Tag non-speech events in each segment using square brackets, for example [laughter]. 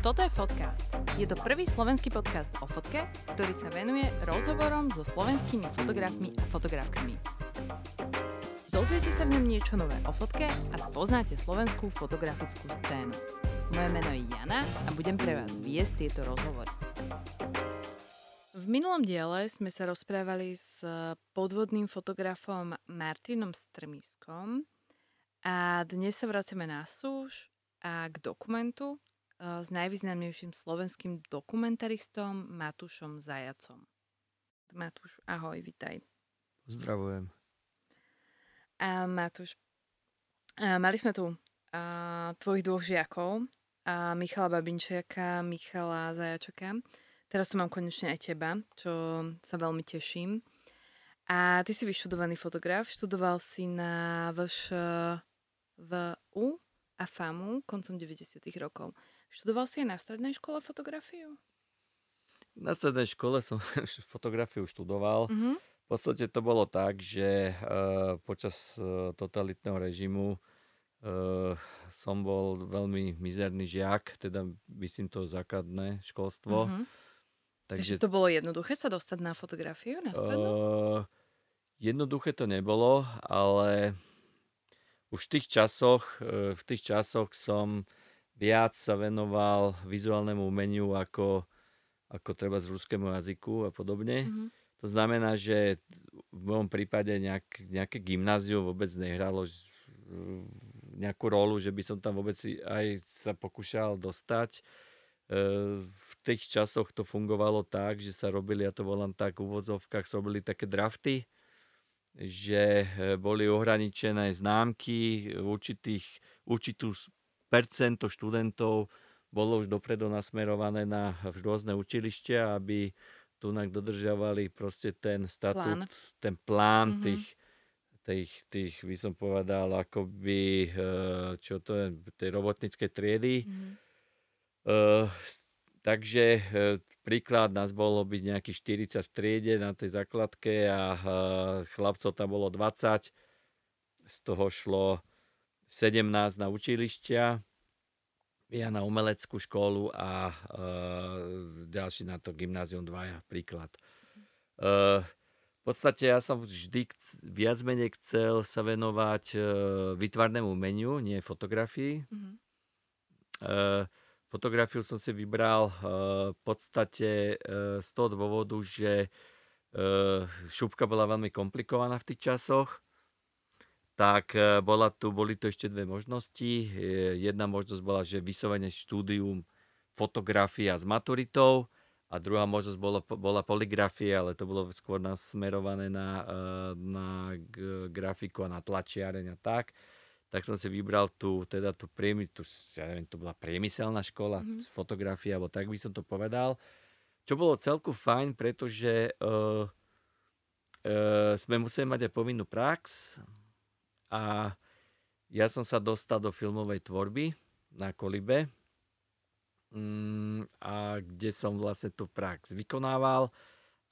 Toto je Fotcast. Je to prvý slovenský podcast o fotke, ktorý sa venuje rozhovorom so slovenskými fotografmi a fotografkami. Dozviete sa v ňom niečo nové o fotke a spoznáte slovenskú fotografickú scénu. Moje meno je Jana a budem pre vás viesť tieto rozhovory. V minulom diele sme sa rozprávali s podvodným fotografom Martinom Strmiskom a dnes sa vracame na súž a k dokumentu, s najvýznamnejším slovenským dokumentaristom Matúšom Zajacom. Matúš, ahoj, vitaj. Pozdravujem. A Matúš, a mali sme tu a, tvojich dvoch žiakov, a Michala Babinčiaka, Michala Zajačaka. Teraz tu mám konečne aj teba, čo sa veľmi teším. A ty si vyštudovaný fotograf, študoval si na VŠVU a FAMu koncom 90. rokov. Študoval si aj na strednej škole fotografiu? Na strednej škole som [laughs] fotografiu študoval. Mm-hmm. V podstate to bolo tak, že uh, počas uh, totalitného režimu uh, som bol veľmi mizerný žiak, teda myslím to základné školstvo. Mm-hmm. Takže, Takže to bolo jednoduché sa dostať na fotografiu na strednú? Uh, jednoduché to nebolo, ale už v tých časoch, v tých časoch som viac sa venoval vizuálnemu umeniu ako, ako treba z ruskému jazyku a podobne. Mm-hmm. To znamená, že v mojom prípade nejak, nejaké gymnázium vôbec nehralo nejakú rolu, že by som tam vôbec aj sa pokúšal dostať. E, v tých časoch to fungovalo tak, že sa robili, ja to volám tak v úvodzovkách, sa robili také drafty, že e, boli ohraničené známky určitých, určitú percento študentov bolo už dopredu nasmerované na rôzne učilištia, aby tu dodržiavali proste ten statút, plán. ten plán mm-hmm. tých, tých, tých, by som povedal, akoby, eh, čo to je, tej robotníckej triedy. Mm-hmm. Uh, takže uh, príklad nás bolo byť nejakých 40 v triede na tej základke a uh, chlapcov tam bolo 20. Z toho šlo 17 na učilištia, ja na umeleckú školu a uh, ďalší na to gymnázium 2 príklad. Uh, v podstate ja som vždy viac menej chcel sa venovať uh, vytvarnému umeniu, nie fotografii. Mm-hmm. Uh, fotografiu som si vybral uh, v podstate uh, z toho dôvodu, že uh, šupka bola veľmi komplikovaná v tých časoch tak e, bola tu, boli tu ešte dve možnosti. E, jedna možnosť bola, že vyslovene štúdium fotografia s maturitou a druhá možnosť bola, bola poligrafia, ale to bolo skôr nasmerované na, e, na grafiku a na tlačiareň a tak. Tak som si vybral tú, teda tú, priemy, tú ja neviem, to bola priemyselná škola, mm-hmm. fotografia, alebo tak by som to povedal. Čo bolo celku fajn, pretože uh, uh, sme museli mať aj povinnú prax, a ja som sa dostal do filmovej tvorby na Kolibe, mm, a kde som vlastne tú prax vykonával.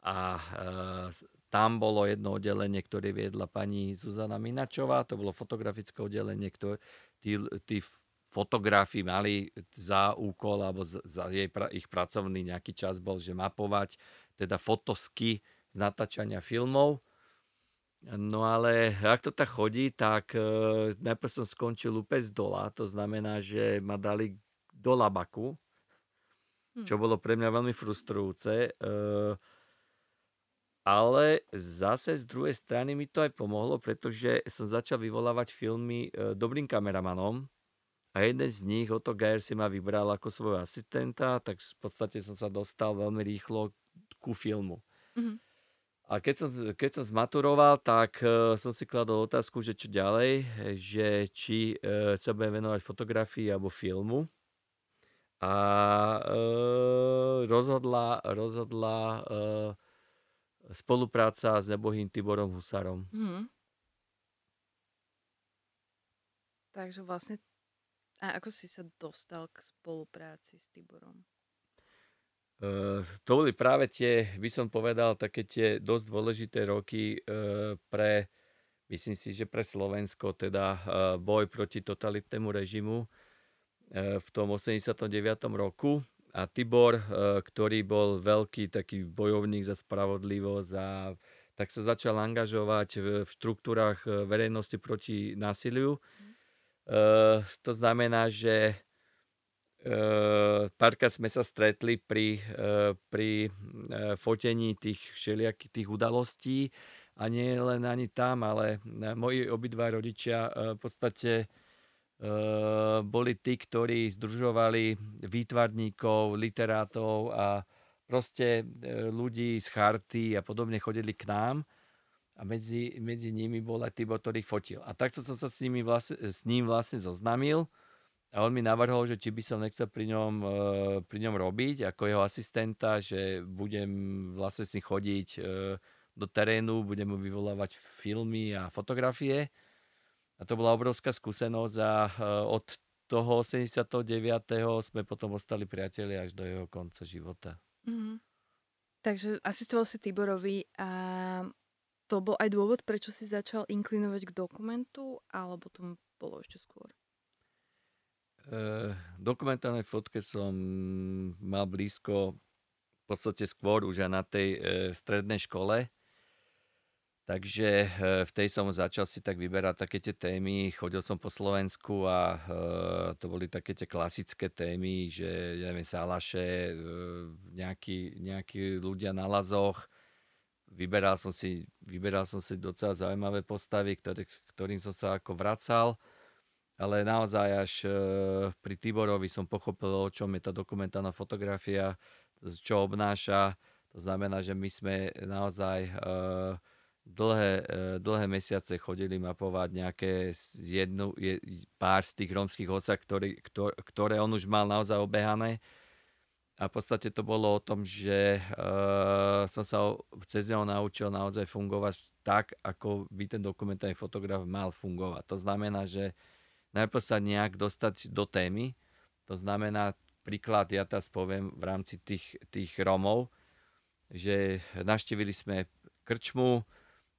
A e, tam bolo jedno oddelenie, ktoré viedla pani Zuzana Minačová, to bolo fotografické oddelenie, ktoré tí, tí fotografi mali za úkol, alebo za, jej, ich pracovný nejaký čas bol, že mapovať teda fotosky z natáčania filmov No ale ak to tak chodí, tak e, najprv som skončil úplne z dola, to znamená, že ma dali do labaku, hm. čo bolo pre mňa veľmi frustrujúce. E, ale zase z druhej strany mi to aj pomohlo, pretože som začal vyvolávať filmy e, dobrým kameramanom a jeden z nich, Otto Geyer, si ma vybral ako svojho asistenta, tak v podstate som sa dostal veľmi rýchlo ku filmu. Mm-hmm. A keď som, keď som zmaturoval, tak uh, som si kladol otázku, že čo ďalej, že či uh, sa budem venovať fotografii alebo filmu. A uh, rozhodla, rozhodla uh, spolupráca s nebohým Tiborom Husarom. Hmm. Takže vlastne, a ako si sa dostal k spolupráci s Tiborom? Uh, to boli práve tie, by som povedal, také tie dosť dôležité roky uh, pre, myslím si, že pre Slovensko, teda uh, boj proti totalitnému režimu. v tom 89. roku a Tibor, ktorý bol veľký taký bojovník za spravodlivosť a tak sa začal angažovať v, štruktúrach verejnosti proti násiliu. Uh, to znamená, že párkrát sme sa stretli pri, uh, pri uh, fotení tých všelijakých tých udalostí. A nie len ani tam, ale moji obidva rodičia v podstate boli tí, ktorí združovali výtvarníkov, literátov a proste ľudí z charty a podobne chodili k nám. A medzi, medzi nimi bol aj Tibor, ktorý fotil. A takto som sa s, nimi vlastne, s ním vlastne zoznámil a on mi navrhol, že či by som nechcel pri ňom, pri ňom robiť ako jeho asistenta, že budem vlastne s ním chodiť do terénu, budem mu vyvolávať filmy a fotografie. A to bola obrovská skúsenosť a e, od toho 89. sme potom ostali priateli až do jeho konca života. Mm-hmm. Takže asistoval si Tiborovi a to bol aj dôvod, prečo si začal inklinovať k dokumentu, alebo to bolo ešte skôr? E, dokumentárnej fotke som mal blízko v podstate skôr už aj na tej e, strednej škole. Takže eh, v tej som začal si tak vyberať také tie témy. Chodil som po Slovensku a eh, to boli také tie klasické témy, že ja neviem, Salaše, eh, nejakí, nejakí ľudia na lazoch. Vyberal som si, vyberal som si docela zaujímavé postavy, ktorý, ktorým som sa ako vracal. Ale naozaj až pri Tiborovi som pochopil, o čom je tá dokumentárna fotografia, čo obnáša. To znamená, že my sme naozaj uh, dlhé, eh, dlhé mesiace chodili mapovať nejaké jednu, je, pár z tých rómskych osad, ktorý, ktor, ktoré on už mal naozaj obehané. A v podstate to bolo o tom, že uh, som sa cez neho naučil naozaj fungovať tak, ako by ten dokumentárny fotograf mal fungovať. To znamená, že najprv sa nejak dostať do témy. To znamená, príklad ja teraz poviem v rámci tých, tých Romov, že naštívili sme krčmu,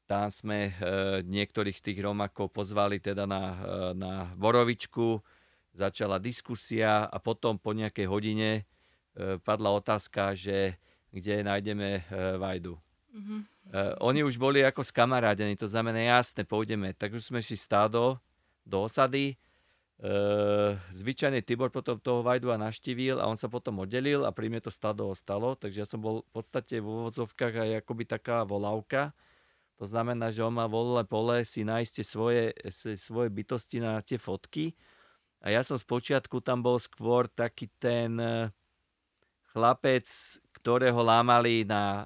tam sme e, niektorých z tých Romakov pozvali teda na, e, na Borovičku, začala diskusia a potom po nejakej hodine e, padla otázka, že kde nájdeme Vajdu. Mm-hmm. Oni už boli ako skamarádení, to znamená jasne, pôjdeme. Tak už sme šli stádo do osady, zvyčajne Tibor potom toho Vajdu a naštívil a on sa potom oddelil a pri mne to stádo ostalo, takže ja som bol v podstate v úvodzovkách aj akoby taká volávka to znamená, že on má voľné pole si nájsť svoje, svoje bytosti na tie fotky. A ja som z počiatku tam bol skôr taký ten e, chlapec, ktorého lámali na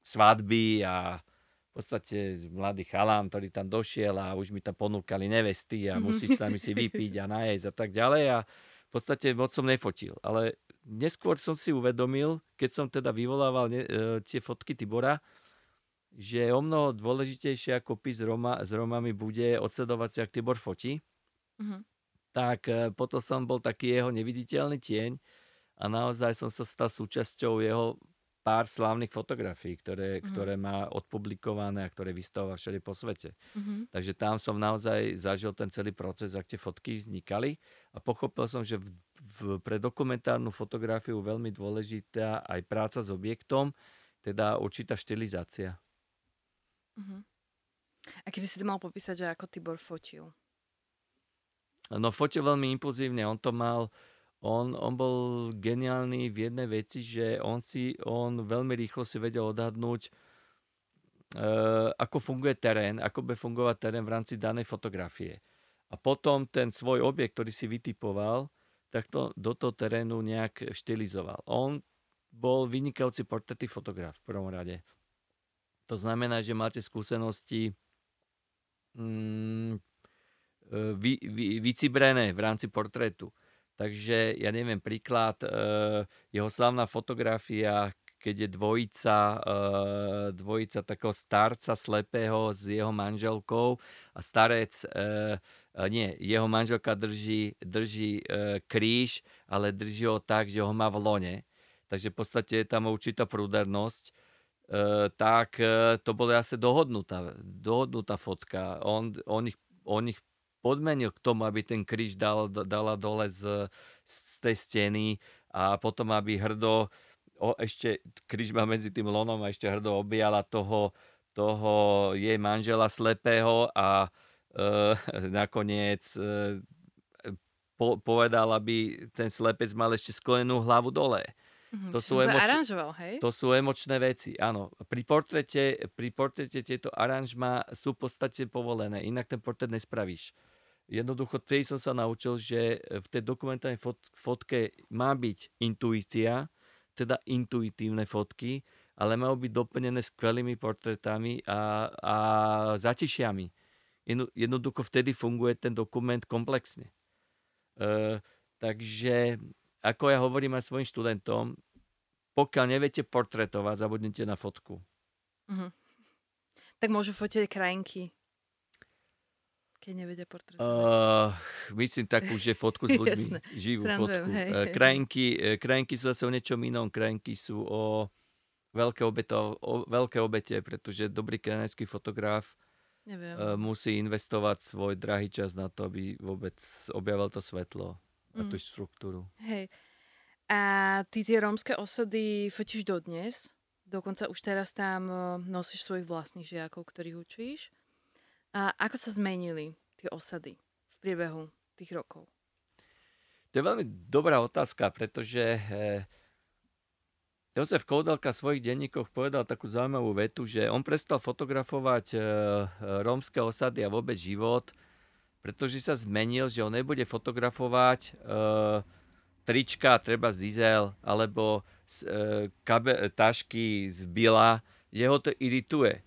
svadby a v podstate mladý chalán, ktorý tam došiel a už mi tam ponúkali nevesty a musí s nami si vypiť a najesť a tak ďalej a v podstate moc som nefotil. Ale neskôr som si uvedomil, keď som teda vyvolával ne, e, tie fotky Tibora, že o mnoho dôležitejšie ako pís s, Roma, s Romami bude odsledovať si, ak Tibor fotí. Mm-hmm. Tak e, potom som bol taký jeho neviditeľný tieň a naozaj som sa stal súčasťou jeho pár slávnych fotografií, ktoré, mm-hmm. ktoré má odpublikované a ktoré vystavoval všade po svete. Mm-hmm. Takže tam som naozaj zažil ten celý proces, ak tie fotky vznikali a pochopil som, že v, v, pre dokumentárnu fotografiu veľmi dôležitá aj práca s objektom, teda určitá štilizácia. Uh-huh. A keby si to mal popísať, že ako Tibor fotil? No fotil veľmi impulzívne. On to mal, on, on bol geniálny v jednej veci, že on si, on veľmi rýchlo si vedel odhadnúť, uh, ako funguje terén, ako bude fungovať terén v rámci danej fotografie. A potom ten svoj objekt, ktorý si vytipoval, tak to do toho terénu nejak štilizoval. On bol vynikajúci portrétny fotograf v prvom rade. To znamená, že máte skúsenosti mm, e, vy, vy, vycibrené v rámci portrétu. Takže ja neviem, príklad, e, jeho slavná fotografia, keď je dvojica, e, dvojica takého starca slepého s jeho manželkou a starec, nie, jeho manželka drží, drží kríž, ale drží ho tak, že ho má v lone. Takže v podstate je tam určitá prúdernosť Eh, tak eh, to bola asi dohodnutá, dohodnutá fotka. On, on, ich, on ich podmenil k tomu, aby ten kríž dal, dala dole z, z tej steny a potom aby hrdo o, ešte kríž má medzi tým lonom a ešte hrdo objala toho, toho jej manžela slepého a e, [laughs] nakoniec e, po, povedal, aby ten slepec mal ešte sklenenú hlavu dole. Mm-hmm, to, sú emoč... hej? to sú emočné veci, áno. Pri portrete, pri portrete tieto aranžma sú v podstate povolené, inak ten portrét nespravíš. Jednoducho, tej som sa naučil, že v tej dokumentárnej fot, fotke má byť intuícia, teda intuitívne fotky, ale majú byť doplnené skvelými portrétami a, a zatišiami. Jednoducho vtedy funguje ten dokument komplexne. E, takže ako ja hovorím aj svojim študentom, pokiaľ neviete portretovať, zabudnite na fotku. Uh-huh. Tak môžu fotiť krajinky. Keď nevedia portretovať. Uh, myslím takú, že fotku s [laughs] ľuďmi. živú Srandujem, fotku. Hej, hej. Krajinky, krajinky sú zase o niečom inom. Krajinky sú o veľké, obeto, o veľké obete, pretože dobrý krajinský fotograf Neviem. Musí investovať svoj drahý čas na to, aby vôbec objavil to svetlo a tú mm. štruktúru. Hej. A ty tie rómske osady fotíš dodnes? Dokonca už teraz tam nosíš svojich vlastných žiakov, ktorých učíš. A ako sa zmenili tie osady v priebehu tých rokov? To je veľmi dobrá otázka, pretože eh, Jozef Koudelka v svojich denníkoch povedal takú zaujímavú vetu, že on prestal fotografovať e, e, rómske osady a vôbec život, pretože sa zmenil, že on nebude fotografovať trička, treba z diesel, alebo z, kabe, tašky z bila, že ho to irituje.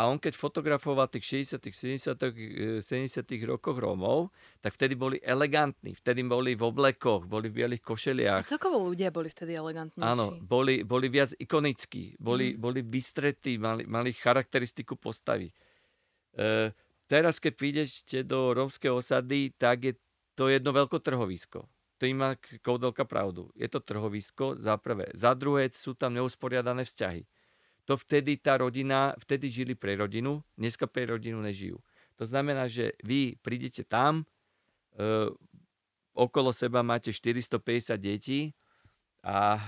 A on keď fotografoval tých 60 70 70 rokoch Rómov, tak vtedy boli elegantní, vtedy boli v oblekoch, boli v bielých košeliach. A celkovo ľudia boli vtedy elegantní. Áno, boli, boli viac ikonickí, boli, mm. boli vystretí, mali, mali charakteristiku postavy. E, teraz, keď prídete do rómskej osady, tak je to jedno veľké trhovisko. To má Koudelka pravdu. Je to trhovisko, za prvé. Za druhé sú tam neusporiadané vzťahy to vtedy tá rodina, vtedy žili pre rodinu, dneska pre rodinu nežijú. To znamená, že vy prídete tam, e, okolo seba máte 450 detí a e,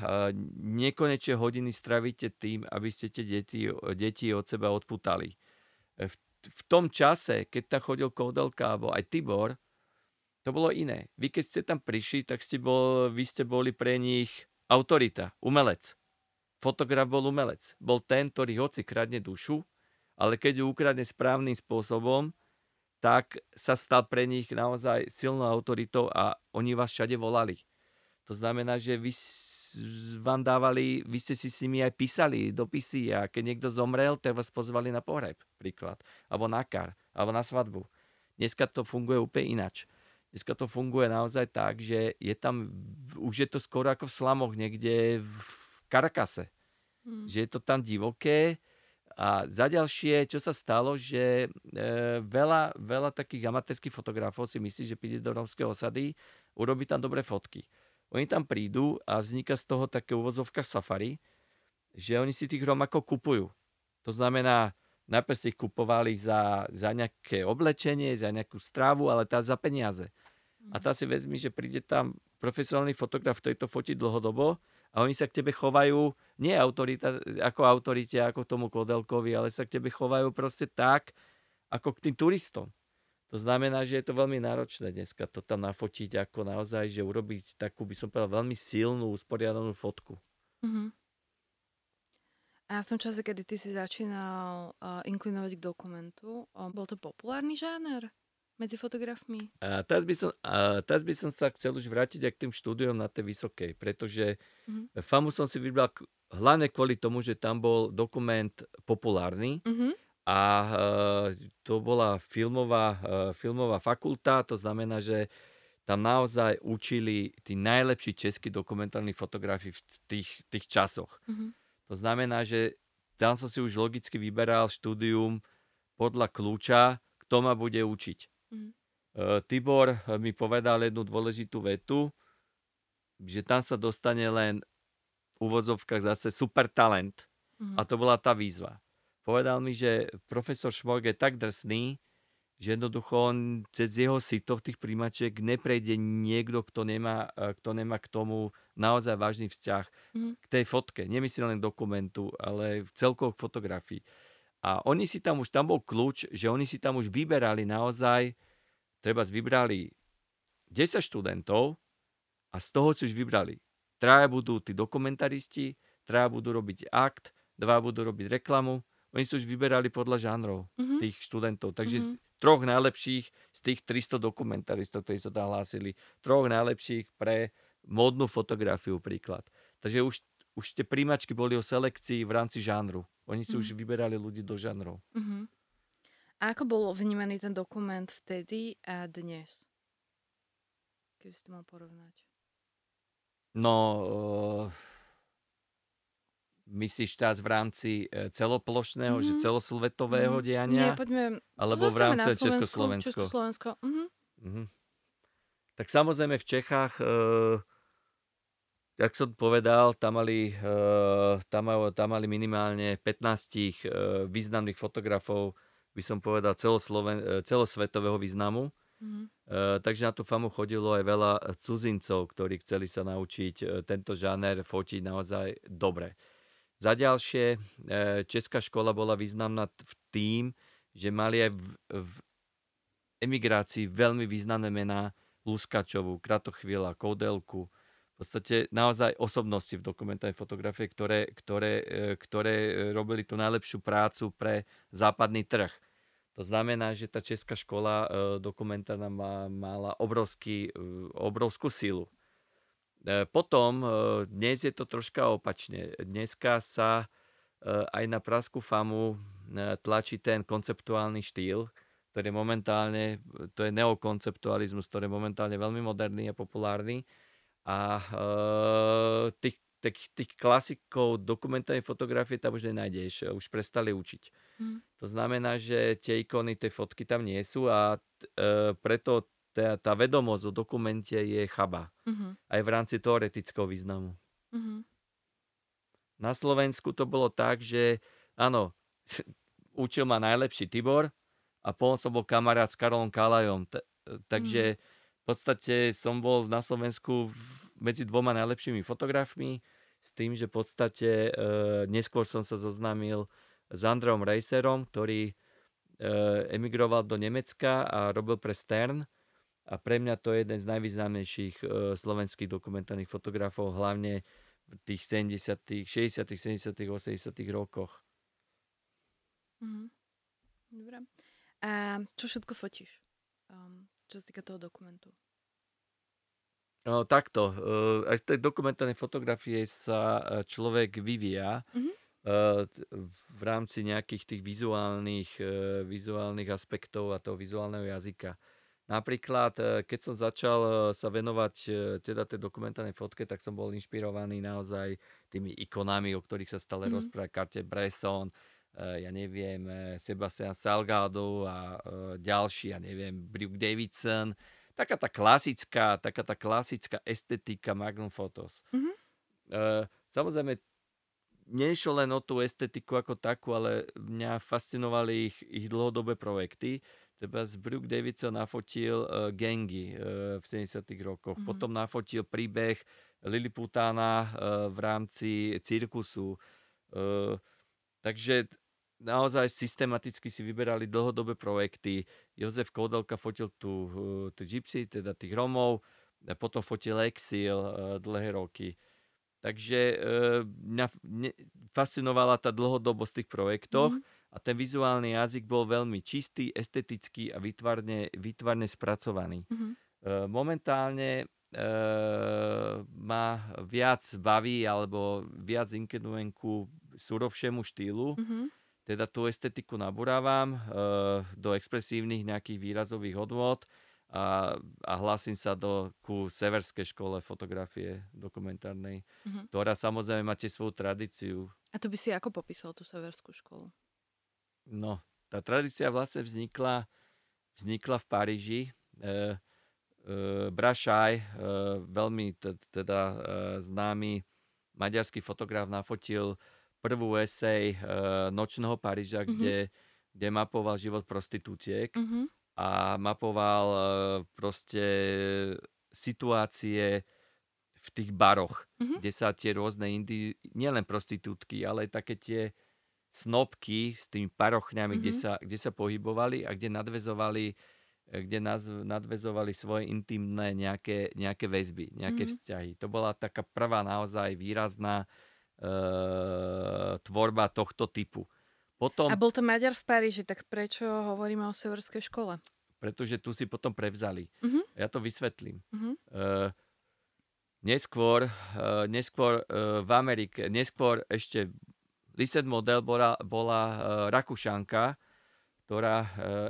nekonečne hodiny stravíte tým, aby ste tie deti, deti od seba odputali. E, v, v tom čase, keď tam chodil Koudelka alebo aj Tibor, to bolo iné. Vy keď ste tam prišli, tak ste bol, vy ste boli pre nich autorita, umelec. Fotograf bol umelec. Bol ten, ktorý hoci kradne dušu, ale keď ju ukradne správnym spôsobom, tak sa stal pre nich naozaj silnou autoritou a oni vás všade volali. To znamená, že vy vám dávali, vy ste si s nimi aj písali dopisy a keď niekto zomrel, tak vás pozvali na pohreb, príklad. Alebo na kar, alebo na svadbu. Dneska to funguje úplne inač. Dneska to funguje naozaj tak, že je tam, už je to skoro ako v slamoch niekde v Karakase. Hmm. Že je to tam divoké. A za ďalšie, čo sa stalo, že e, veľa, veľa takých amatérských fotografov si myslí, že príde do rómskej osady, urobí tam dobré fotky. Oni tam prídu a vzniká z toho také uvozovka safari, že oni si tých Rómakov kupujú. To znamená, najprv si ich kupovali za, za nejaké oblečenie, za nejakú strávu, ale tá za peniaze. A tá si vezmi, že príde tam profesionálny fotograf, ktorý to fotí dlhodobo a oni sa k tebe chovajú, nie autorita, ako autorite, ako tomu Kodelkovi, ale sa k tebe chovajú proste tak, ako k tým turistom. To znamená, že je to veľmi náročné dneska to tam nafotiť, ako naozaj, že urobiť takú, by som povedal, veľmi silnú, usporiadanú fotku. Mm-hmm. A v tom čase, kedy ty si začínal uh, inklinovať k dokumentu, um, bol to populárny žáner? Medzi fotografmi? A teraz, by som, a teraz by som sa chcel už vrátiť aj k tým štúdiom na tej vysokej, pretože mm-hmm. FAMu som si vybral hlavne kvôli tomu, že tam bol dokument populárny mm-hmm. a e, to bola filmová, e, filmová fakulta, to znamená, že tam naozaj učili tí najlepší českí dokumentárni fotografi v tých, tých časoch. Mm-hmm. To znamená, že tam som si už logicky vyberal štúdium podľa kľúča, kto ma bude učiť. Mm. Tibor mi povedal jednu dôležitú vetu, že tam sa dostane len v úvodzovkách zase super talent. Mm. A to bola tá výzva. Povedal mi, že profesor Šmorg je tak drsný, že jednoducho on cez jeho sito v tých príjimačiek neprejde niekto, kto nemá, e, kto nemá k tomu naozaj vážny vzťah Mhm. k tej fotke. Nemyslím len dokumentu, ale celkovo k fotografii. A oni si tam už, tam bol kľúč, že oni si tam už vyberali naozaj, treba vybrali 10 študentov a z toho si už vybrali. Traja budú tí dokumentaristi, traja budú robiť akt, dva budú robiť reklamu. Oni si už vyberali podľa žánrov Mhm. tých študentov. Takže Mhm. z troch najlepších z tých 300 dokumentaristov, ktorí sa tam hlásili, troch najlepších pre módnu fotografiu príklad. Takže už, už tie príjmačky boli o selekcii v rámci žánru. Oni si Mhm. už vyberali ľudí do žánrov. Mhm. A ako bol vnímaný ten dokument vtedy a dnes? Keby ste mal porovnať. No, uh, myslíš teraz v rámci e, celoplošného, že Mhm. celosvetového Mhm. diania? Nie, poďme... Alebo v rámci Slovensku, Československo? Československo. Mhm. Mhm. Tak samozrejme v Čechách, e, jak som povedal, tam mali, e, tam, tam mali minimálne 15 e, významných fotografov, by som povedal celosloven, e, celosvetového významu. Mhm. E, takže na tú famu chodilo aj veľa cudzincov, ktorí chceli sa naučiť tento žáner fotiť naozaj dobre. Za ďalšie, Česká škola bola významná v tým, že mali aj v, v emigrácii veľmi významné mená Luskačovú, Kratochvíľa, Koudelku. V podstate naozaj osobnosti v dokumentárnej fotografie, ktoré, ktoré, e, ktoré e, robili tú najlepšiu prácu pre západný trh. To znamená, že tá česká škola e, dokumentárna má, mala obrovský, obrovskú silu. Potom, dnes je to troška opačne. Dneska sa aj na Praskú famu tlačí ten konceptuálny štýl, ktorý momentálne, to je neokonceptualizmus, ktorý je momentálne veľmi moderný a populárny. A e, tých, tých, tých klasikov dokumentárnej fotografie tam už nenájdeš, už prestali učiť. Mhm. To znamená, že tie ikony, tie fotky tam nie sú a e, preto tá, tá vedomosť o dokumente je chaba. Mhm. Aj v rámci teoretického významu. Mhm. Na Slovensku to bolo tak, že áno, [laughs] učil ma najlepší Tibor a potom som bol kamarát s Karolom Kalajom. T- takže v podstate som bol na Slovensku medzi dvoma najlepšími fotografmi s tým, že v podstate e, neskôr som sa zoznámil s Andreom Reiserom, ktorý e, emigroval do Nemecka a robil pre Stern. A pre mňa to je jeden z najvýznamnejších e, slovenských dokumentárnych fotografov, hlavne v tých 70., 60., 70., 80. rokoch. Mhm. Dobre. A čo všetko fotíš? Um, čo sa týka toho dokumentu? No, takto, e, aj v tej dokumentárnej fotografie sa e, človek vyvíja t- v rámci nejakých tých vizuálnych, vizuálnych aspektov a toho vizuálneho jazyka. Napríklad, keď som začal sa venovať teda tej dokumentárnej fotke, tak som bol inšpirovaný naozaj tými ikonami, o ktorých sa stále Mhm. rozpráva. Cartier-Bresson, e, ja neviem, e, Sebastian Salgado a e, ďalší, ja neviem, Brooke Davidson. Taká tá klasická, taká tá klasická estetika Magnum Photos. Mhm. E, samozrejme, nešlo len o tú estetiku ako takú, ale mňa fascinovali ich, ich dlhodobé projekty. Treba z Brooke Davidson nafotil uh, Gengy uh, v 70 rokoch. Mhm. Potom nafotil príbeh Liliputána uh, v rámci cirkusu. Uh, takže naozaj systematicky si vyberali dlhodobé projekty. Jozef Koudelka fotil tú, uh, tú Gypsy, teda tých Romov, a potom fotil Exil uh, dlhé roky. Takže e, mňa fascinovala tá dlhodobosť tých projektoch Mhm. a ten vizuálny jazyk bol veľmi čistý, estetický a výtvarne, výtvarne spracovaný. Mhm. E, momentálne e, ma viac baví alebo viac inklinujem ku štýlu, Mhm. Teda tú estetiku naburávam e, do expresívnych nejakých výrazových odvod a, a hlasím sa do, ku severskej škole fotografie dokumentárnej, Mhm. ktorá samozrejme máte svoju tradíciu. A to by si ako popísal tú severskú školu? No, tá tradícia vlastne vznikla, vznikla v Paríži. E, e, Brašaj, e, veľmi t- teda e, známy maďarský fotograf, nafotil prvú esej e, Nočného Paríža, Mhm. kde, kde mapoval život prostitútiek. Mhm. a mapoval e, proste situácie v tých baroch, Mhm. kde sa tie rôzne indi, nielen prostitútky, ale také tie snopky s tými parochňami, kde, Mhm. sa, kde sa pohybovali a kde nadvezovali e, kde nadvezovali svoje intimné nejaké, nejaké väzby, nejaké Mhm. vzťahy. To bola taká prvá naozaj výrazná e, tvorba tohto typu. Potom, A bol to Maďar v Paríži, tak prečo hovoríme o severskej škole? pretože tu si potom prevzali. Mhm. Ja to vysvetlím. Mhm. Uh, neskôr, uh, neskôr uh, v Amerike, neskôr ešte Lisset Model bola, bola uh, Rakúšanka, ktorá uh,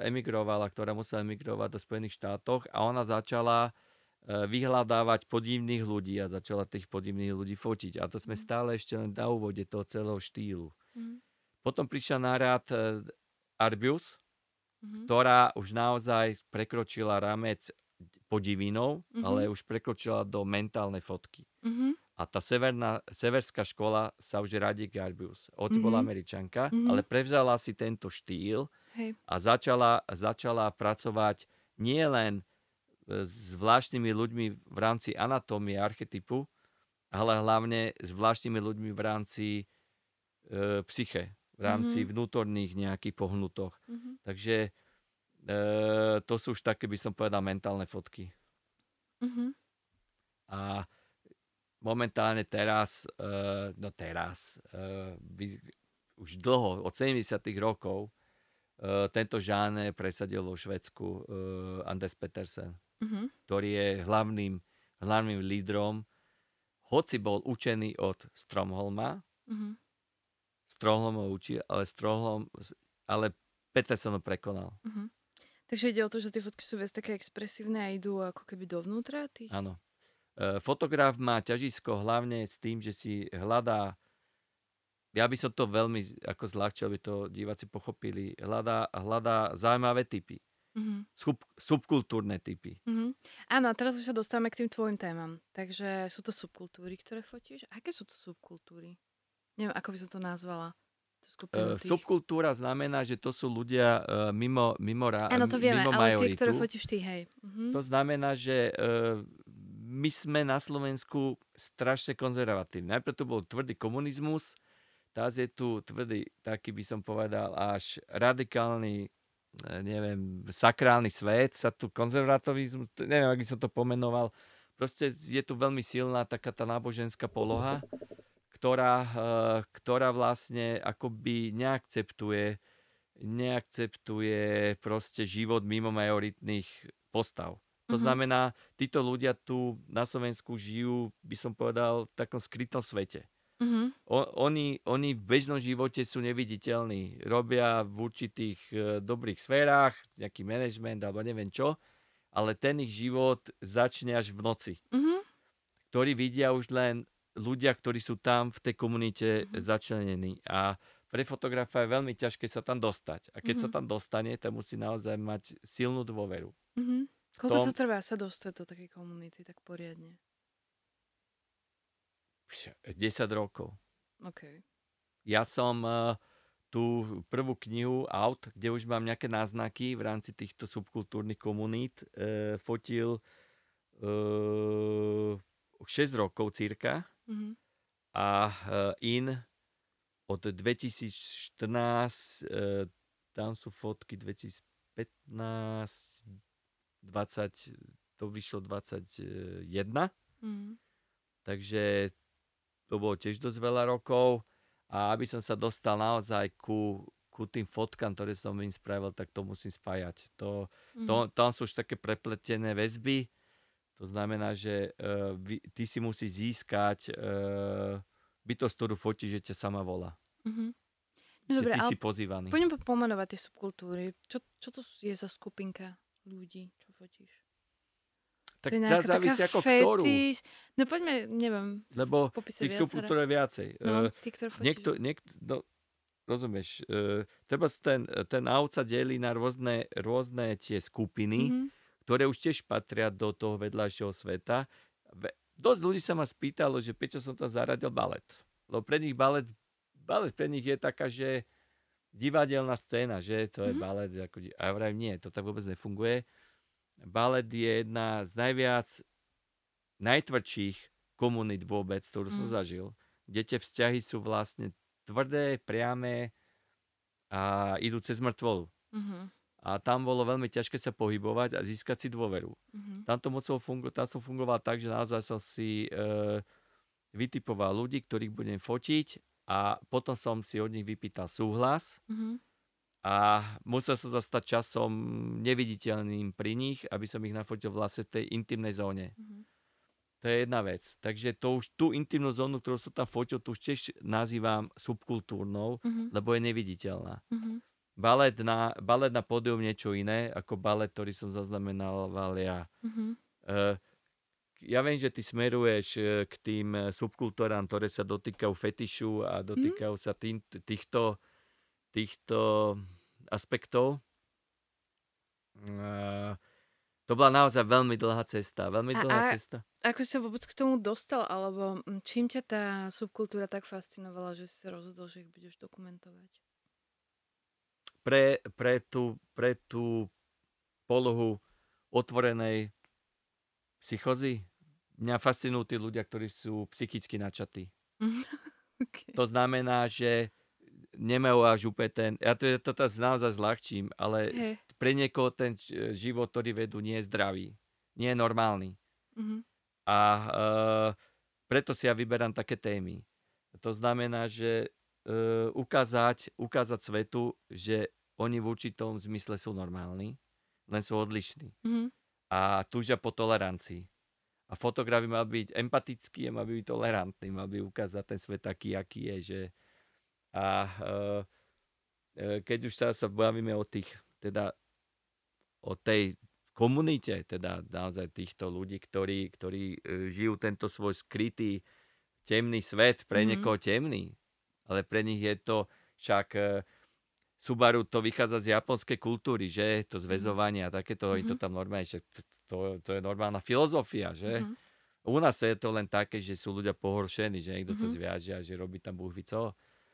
emigrovala, ktorá musela emigrovať do Spojených štátoch a ona začala vyhľadávať podivných ľudí a začala tých podivných ľudí fotiť. A to sme Mhm. stále ešte len na úvode toho celého štýlu. Mhm. Potom prišla na rád uh, Arbius, Mhm. ktorá už naozaj prekročila ramec podivinov, Mhm. ale už prekročila do mentálnej fotky. Mhm. A tá severná, severská škola sa už radí Garbius. Hoci bola Mhm. američanka, Mhm. ale prevzala si tento štýl Hej. a začala, začala pracovať nielen e, zvláštnymi ľuďmi v rámci anatómie archetypu, ale hlavne s zvláštnymi ľuďmi v rámci e, psyche, v rámci Mhm. vnútorných nejakých pohnutoch. Mhm. Takže e, to sú už také, by som povedal, mentálne fotky. Mhm. A momentálne teraz, e, no teraz, e, by, už dlho, od 70 rokov, e, tento žáner presadil vo Švedsku e, Anders Petersen, Mhm. ktorý je hlavným, hlavným lídrom, hoci bol učený od Stromholma, Mhm. Stromholm ho učil, ale Stromholm, ale Petersen ho prekonal. Mhm. Takže ide o to, že tie fotky sú viac také expresívne a idú ako keby dovnútra tých... Áno. E, Fotograf má ťažisko hlavne s tým, že si hľadá, ja by som to veľmi ako zľahčil, aby to diváci pochopili, hľadá, hľadá zaujímavé typy, Mhm. sub, subkultúrne typy. Mhm. Áno, a teraz už sa dostávame k tým tvojim témam. Takže sú to subkultúry, ktoré fotíš? Aké sú to subkultúry? Neviem, ako by som to nazvala. Tú skupinu E, tých. Subkultúra znamená, že to sú ľudia e, mimo, mimo, ra- Áno, to vieme, mimo ale tie, majoritu. ktoré fotíš ty, hej. Mhm. To znamená, že e, my sme na Slovensku strašne konzervatívni. Najprv tu bol tvrdý komunizmus, teraz je tu tvrdý, taký by som povedal, až radikálny, neviem, sakrálny svet, sa tu konzervativizmus, neviem, ak by som to pomenoval, proste je tu veľmi silná taká tá náboženská poloha, ktorá, e, ktorá vlastne akoby neakceptuje neakceptuje proste život mimo majoritných postav. To Mhm. znamená, títo ľudia tu na Slovensku žijú, by som povedal, v takom skrytom svete. Mhm. O, oni, oni v bežnom živote sú neviditeľní. Robia v určitých e, dobrých sférach, nejaký management alebo neviem čo, ale ten ich život začne až v noci. Mhm. Ktorí vidia už len ľudia, ktorí sú tam v tej komunite Mhm. začlenení. A pre fotografa je veľmi ťažké sa tam dostať. A keď sa Mhm. tam dostane, tak musí naozaj mať silnú dôveru. Mhm. Koľko tom- to trvá sa dostať do takej komunity tak poriadne? Pš, 10 rokov. OK. Ja som uh, tú prvú knihu Out, kde už mám nejaké náznaky v rámci týchto subkultúrnych komunít, uh, fotil uh, 6 rokov cirka Mhm. a uh, In od 2014, uh, tam sú fotky 2015, 20, to vyšlo 21, Mhm. takže to bolo tiež dosť veľa rokov a aby som sa dostal naozaj ku, ku tým fotkám, ktoré som im spravil, tak to musím spájať. To, Mhm. to, tam sú už také prepletené väzby, to znamená, že uh, vy, ty si musíš získať uh, bytosť, ktorú fotíš, že ťa sama volá. Mhm. No že dobre, ty ale si pozývaný. poďme po- pomenovať tie subkultúry. Čo, čo to je za skupinka ľudí, čo fotíš? Tak za, závisí ako ktorú, fetiš. No poďme, neviem, lebo tých subkultúr je viacej. No, Eh, tí. Niekto, niekto, no, rozumieš, uh, treba ten, ten sa delí na rôzne, rôzne tie skupiny, Mhm. ktoré už tiež patria do toho vedľajšieho sveta. Ve- Dosť ľudí sa ma spýtalo, že prečo som tam zaradil balet. Lebo pre nich balet, balet pre nich je taká, že divadelná scéna, že to je Mhm. balet. Ako, a ja vrajím, nie, to tak vôbec nefunguje. Balet je jedna z najviac najtvrdších komunít vôbec, ktorú som Mhm. zažil. Kde tie vzťahy sú vlastne tvrdé, priame a idú cez mŕtvolu. Mhm. A tam bolo veľmi ťažké sa pohybovať a získať si dôveru. Mhm. Tam, to musel fungo- tam som fungoval tak, že naozaj som si e, vytipoval ľudí, ktorých budem fotiť a potom som si od nich vypýtal súhlas Mhm. A musel som zastať časom neviditeľným pri nich, aby som ich nafotil vlastne v tej intimnej zóne. Mhm. To je jedna vec. Takže to už tú intimnú zónu, ktorú som tam fotil, tu už tiež nazývam subkultúrnou, Mhm. lebo je neviditeľná. Mhm. Balet na, balet na pódium niečo iné, ako balet, ktorý som zaznamenával ja. Mhm. Eh, ja viem, že ty smeruješ eh, k tým eh, subkultúram, ktoré sa dotýkajú fetišu a dotýkajú sa tým, týchto, týchto aspektov. Eh, To bola naozaj veľmi dlhá cesta. Veľmi dlhá a- cesta. Ako si sa vôbec k tomu dostal, alebo mm, čím ťa tá subkultúra tak fascinovala, že si sa rozhodol, že ich budeš dokumentovať? Pre, pre, tú, pre tú polohu otvorenej psychozy mňa fascinujú tí ľudia, ktorí sú psychicky načatí. [laughs] okay. To znamená, že nemajú až úplne ten... Ja to, to teraz naozaj zľahčím, ale Hej. pre niekoho ten život, ktorý vedú, nie je zdravý. Nie je normálny. Mhm. A e, preto si ja vyberám také témy. To znamená, že e, ukázať, ukázať svetu, že oni v určitom zmysle sú normálni, len sú odlišní. Mhm. A túžia po tolerancii. A fotograf mal byť empatický by byť tolerantný, mal by ukázať ten svet taký, aký je. Že... A e, e, keď už teraz sa bavíme o tých, teda o tej komunite, teda naozaj týchto ľudí, ktorí, ktorí e, žijú tento svoj skrytý temný svet, pre Mhm. niekoho temný, ale pre nich je to však Subaru to vychádza z japonskej kultúry, že to zväzovanie a takéto, mm-hmm. to Mhm. tam normálne, že to, to, to je normálna filozofia, že? Mhm. U nás je to len také, že sú ľudia pohoršení, že niekto sa Mhm. zviaže a že robí tam buchví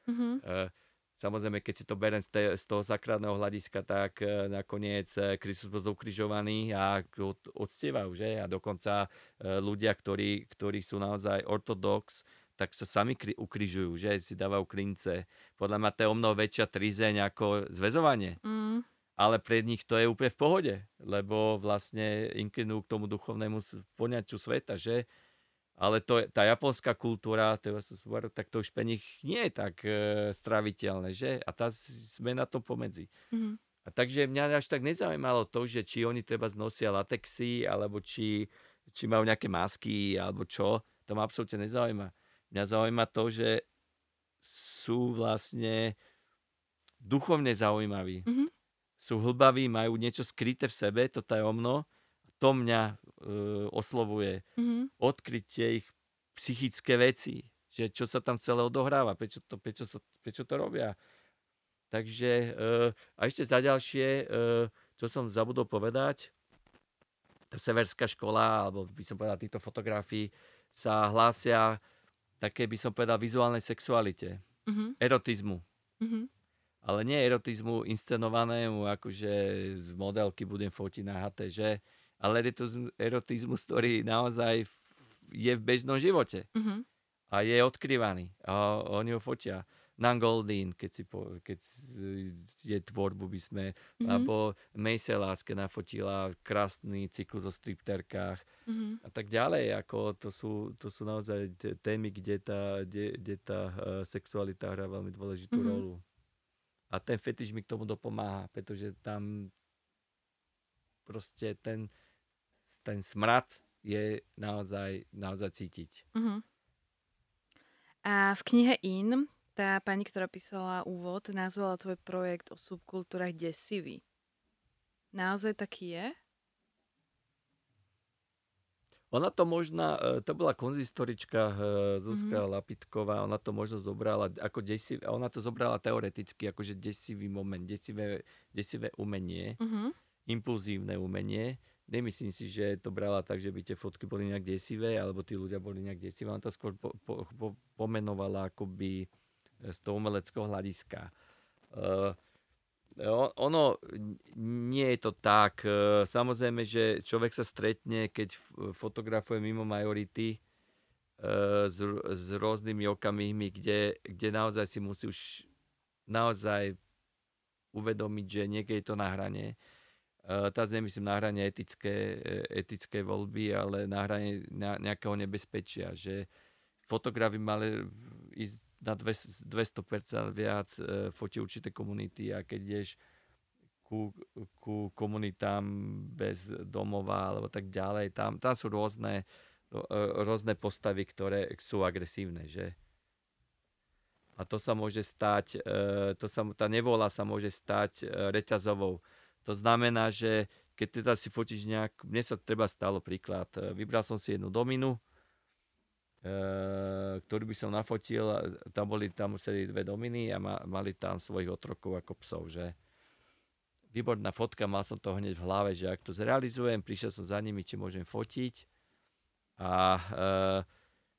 Mhm. E, samozrejme, keď si to berem z, te, z toho sakrálneho hľadiska, tak e, nakoniec e, Kristus bol ukrižovaný a od, odstievajú, že? A dokonca e, ľudia, ktorí, ktorí sú naozaj ortodox, tak sa sami kri- ukrižujú, že si dávajú klince. Podľa mňa to je o mnoho väčšia trizeň ako zväzovanie. Mhm. Ale pre nich to je úplne v pohode, lebo vlastne inklinujú k tomu duchovnému poňaťu sveta, že? Ale to tá japonská kultúra, to je, tak to už pre nich nie je tak e, straviteľné, že? A tá sme na tom pomedzi. Mhm. A takže mňa až tak nezaujímalo to, že či oni treba znosia latexy, alebo či, či majú nejaké masky, alebo čo. To ma absolútne nezaujíma. Mňa zaujíma to, že sú vlastne duchovne zaujímaví. Mhm. Sú hlbaví, majú niečo skryté v sebe, to tajomno. To mňa e, oslovuje. Mhm. Odkrytie ich psychické veci. Že čo sa tam celé odohráva, prečo to, prečo sa, prečo to robia. Takže e, a ešte za ďalšie, e, čo som zabudol povedať, tá severská škola, alebo by som povedal týchto fotografií, sa hlásia také, by som povedal, vizuálnej sexualite, Mhm. erotizmu. Mhm. Ale nie erotizmu inscenovanému, akože z modelky budem fotiť na HT, že? Ale erotizmus, ktorý naozaj je v bežnom živote Mhm. a je odkrývaný. A oni ho fotia. Nangoldin, keď, si po, keď je tvorbu by sme, Mhm. alebo Macy Láske nafotila krásny cyklus o stripterkách Mhm. a tak ďalej. Ako to, sú, to sú naozaj témy, kde tá, kde, kde tá eh, sexualita hrá veľmi dôležitú Mhm. rolu. A ten fetiš mi k tomu dopomáha, pretože tam proste ten, ten smrad je naozaj, naozaj cítiť. Mhm. A v knihe In tá pani, ktorá písala úvod, nazvala tvoj projekt o subkultúrach desivý. Naozaj taký je? Ona to možná, e, to bola konzistorička e, Zuzka Mhm. Lapitková, ona to možno zobrala ako desiv, a ona to zobrala teoreticky, akože desivý moment, desivé, desivé umenie, Mhm. impulzívne umenie. Nemyslím si, že to brala tak, že by tie fotky boli nejak desivé, alebo tí ľudia boli nejak desivé. Ona to skôr po, po, po, pomenovala akoby e, z toho umeleckého hľadiska. Uh, ono nie je to tak. Samozrejme, že človek sa stretne, keď fotografuje mimo majority s, s rôznymi okamihmi, kde, kde naozaj si musí už naozaj uvedomiť, že niekde je to na hrane. E, teraz nemyslím na hrane etické, etické voľby, ale na hrane nejakého nebezpečia, že fotograf by mali ísť na 200% viac e, fotí určité komunity a keď ideš ku, ku komunitám bez domova alebo tak ďalej, tam, tam sú rôzne, rôzne postavy, ktoré sú agresívne, že? A to sa môže stať, to sa, tá nevola sa môže stať reťazovou. To znamená, že keď teda si fotíš nejak, mne sa treba stalo príklad, vybral som si jednu dominu, Eh, ktorý by som nafotil. Tam boli, tam sedeli dve dominy a ma, mali tam svojich otrokov ako psov, že výborná fotka, mal som to hneď v hlave, že ak to zrealizujem, prišiel som za nimi, či môžem fotiť. A e,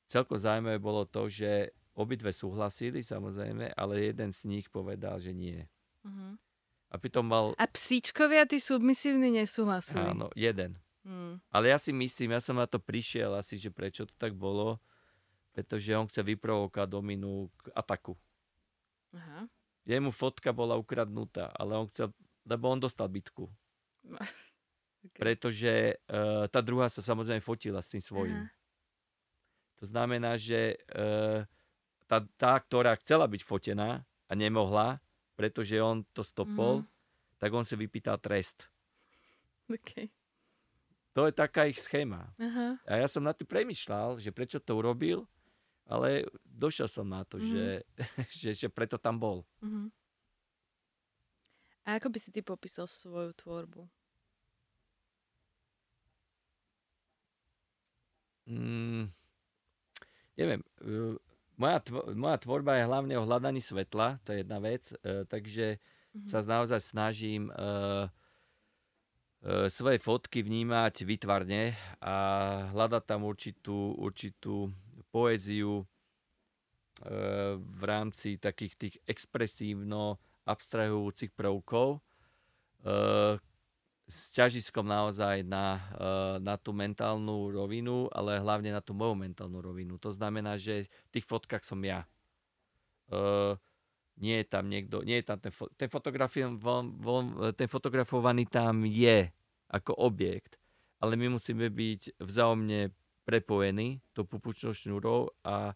celkom zaujímavé bolo to, že obidve súhlasili samozrejme, ale jeden z nich povedal, že nie. Uh-huh. A pritom mal... A psíčkovia, tí submisívni nesúhlasili? Áno, jeden. Hmm. Ale ja si myslím, ja som na to prišiel asi, že prečo to tak bolo, pretože on chce vyprovokovať Dominu k ataku. Aha. Jemu fotka bola ukradnutá, ale on chcel, lebo on dostal bitku. [laughs] okay. Pretože uh, tá druhá sa samozrejme fotila s tým svojím. Aha. To znamená, že uh, tá, tá, ktorá chcela byť fotená a nemohla, pretože on to stopol, mm. tak on si vypýtal trest. Okay. To je taká ich schéma. Uh-huh. A ja som na tým premyšľal, že prečo to urobil ale došiel som na to, mm-hmm. že, [laughs] že, že preto tam bol. Mm-hmm. A ako by si ty popísal svoju tvorbu? Mm, neviem. Moja, tvo- moja tvorba je hlavne o hľadaní svetla, to je jedna vec, uh, takže mm-hmm. sa naozaj snažím uh, uh, svoje fotky vnímať vytvarne a hľadať tam určitú, určitú poéziu e, v rámci takých tých expresívno abstrahujúcich prvkov e, s ťažiskom naozaj na, e, na tú mentálnu rovinu, ale hlavne na tú moju mentálnu rovinu. To znamená, že v tých fotkách som ja. Nie je tam niekto, nie je tam ten, ten, ten fotografovaný tam je ako objekt, ale my musíme byť vzájomne prepojený tou pupučnou šnúrou a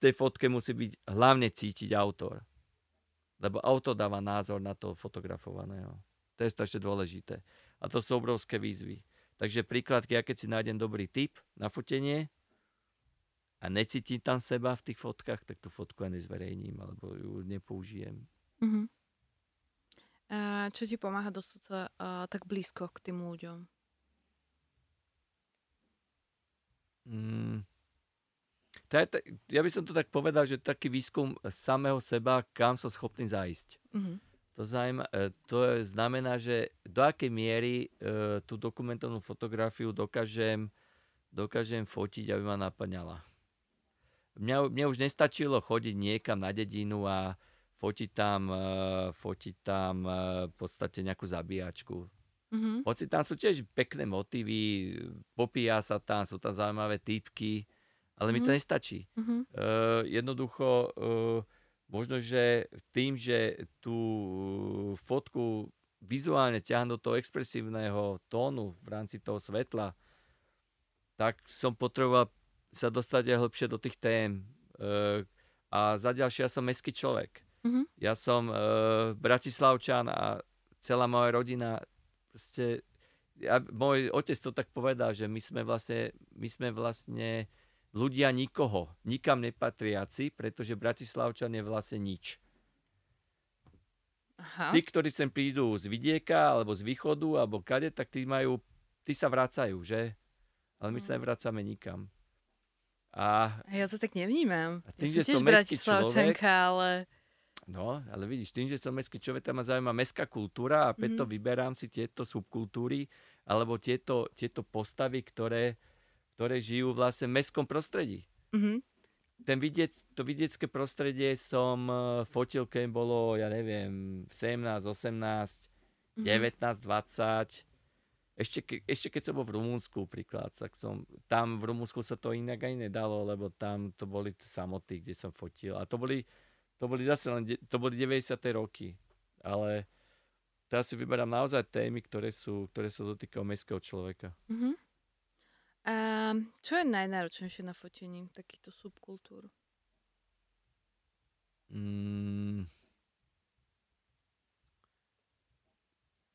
tej fotke musí byť hlavne cítiť autor. Lebo autor dáva názor na to fotografovaného. To je strašne dôležité. A to sú obrovské výzvy. Takže príklad, ja keď si nájdem dobrý tip na fotenie a necítim tam seba v tých fotkách, tak tú fotku aj nezverejním alebo ju nepoužijem. Uh-huh. A čo ti pomáha dostať sa uh, tak blízko k tým ľuďom? Mm, ja by som to tak povedal, že taký výskum samého seba, kam som schopný zájsť. Mm-hmm. To, zajma, e, to znamená, že do akej miery e, tú dokumentovanú fotografiu dokážem, dokážem fotiť, aby ma naplňala. Mňa, mne už nestačilo chodiť niekam na dedinu a fotiť tam, e, fotiť tam e, v podstate nejakú zabíjačku. Mm-hmm. Hoci tam sú tiež pekné motívy, popíja sa tam, sú tam zaujímavé týpky, ale mi to mhm. nestačí. Uh, jednoducho, uh, možno, že tým, že tú fotku vizuálne ťahám do toho expresívneho tónu v rámci toho svetla, tak som potreboval sa dostať aj hlbšie do tých tém. Uh, a za ďalšie, ja som mestský človek. Mm-hmm. Ja som uh, Bratislavčan a celá moja rodina proste, ja, môj otec to tak povedal, že my sme vlastne, my sme vlastne ľudia nikoho, nikam nepatriaci, pretože Bratislavčan je vlastne nič. Aha. Tí, ktorí sem prídu z vidieka, alebo z východu, alebo kade, tak tí majú, tí sa vracajú, že? Ale my sa mhm. nevracame nikam. A, ja to tak nevnímam. A tým, ja že som mestský človek, ale No, ale vidíš, tým, že som mestský človek, tam ma zaujíma mestská kultúra a preto mm-hmm. vyberám si tieto subkultúry alebo tieto, tieto postavy, ktoré, ktoré žijú vlastne v mestskom prostredí. Mm-hmm. ten vidiec, to vidiecké prostredie som eh, fotil, keď bolo, ja neviem, 17, 18, mm-hmm. 19, 20. Ešte, ke, ešte keď som bol v Rumunsku príklad, tak som, tam v Rumunsku sa to inak aj nedalo, lebo tam to boli samoty, kde som fotil. A to boli, to boli zase len, to boli 90. roky. Ale teraz si vyberám naozaj témy, ktoré sú, ktoré sa dotýkajú mestského človeka. Mm-hmm. A čo je najnáročnejšie na fotení takýchto subkultúr? Mm,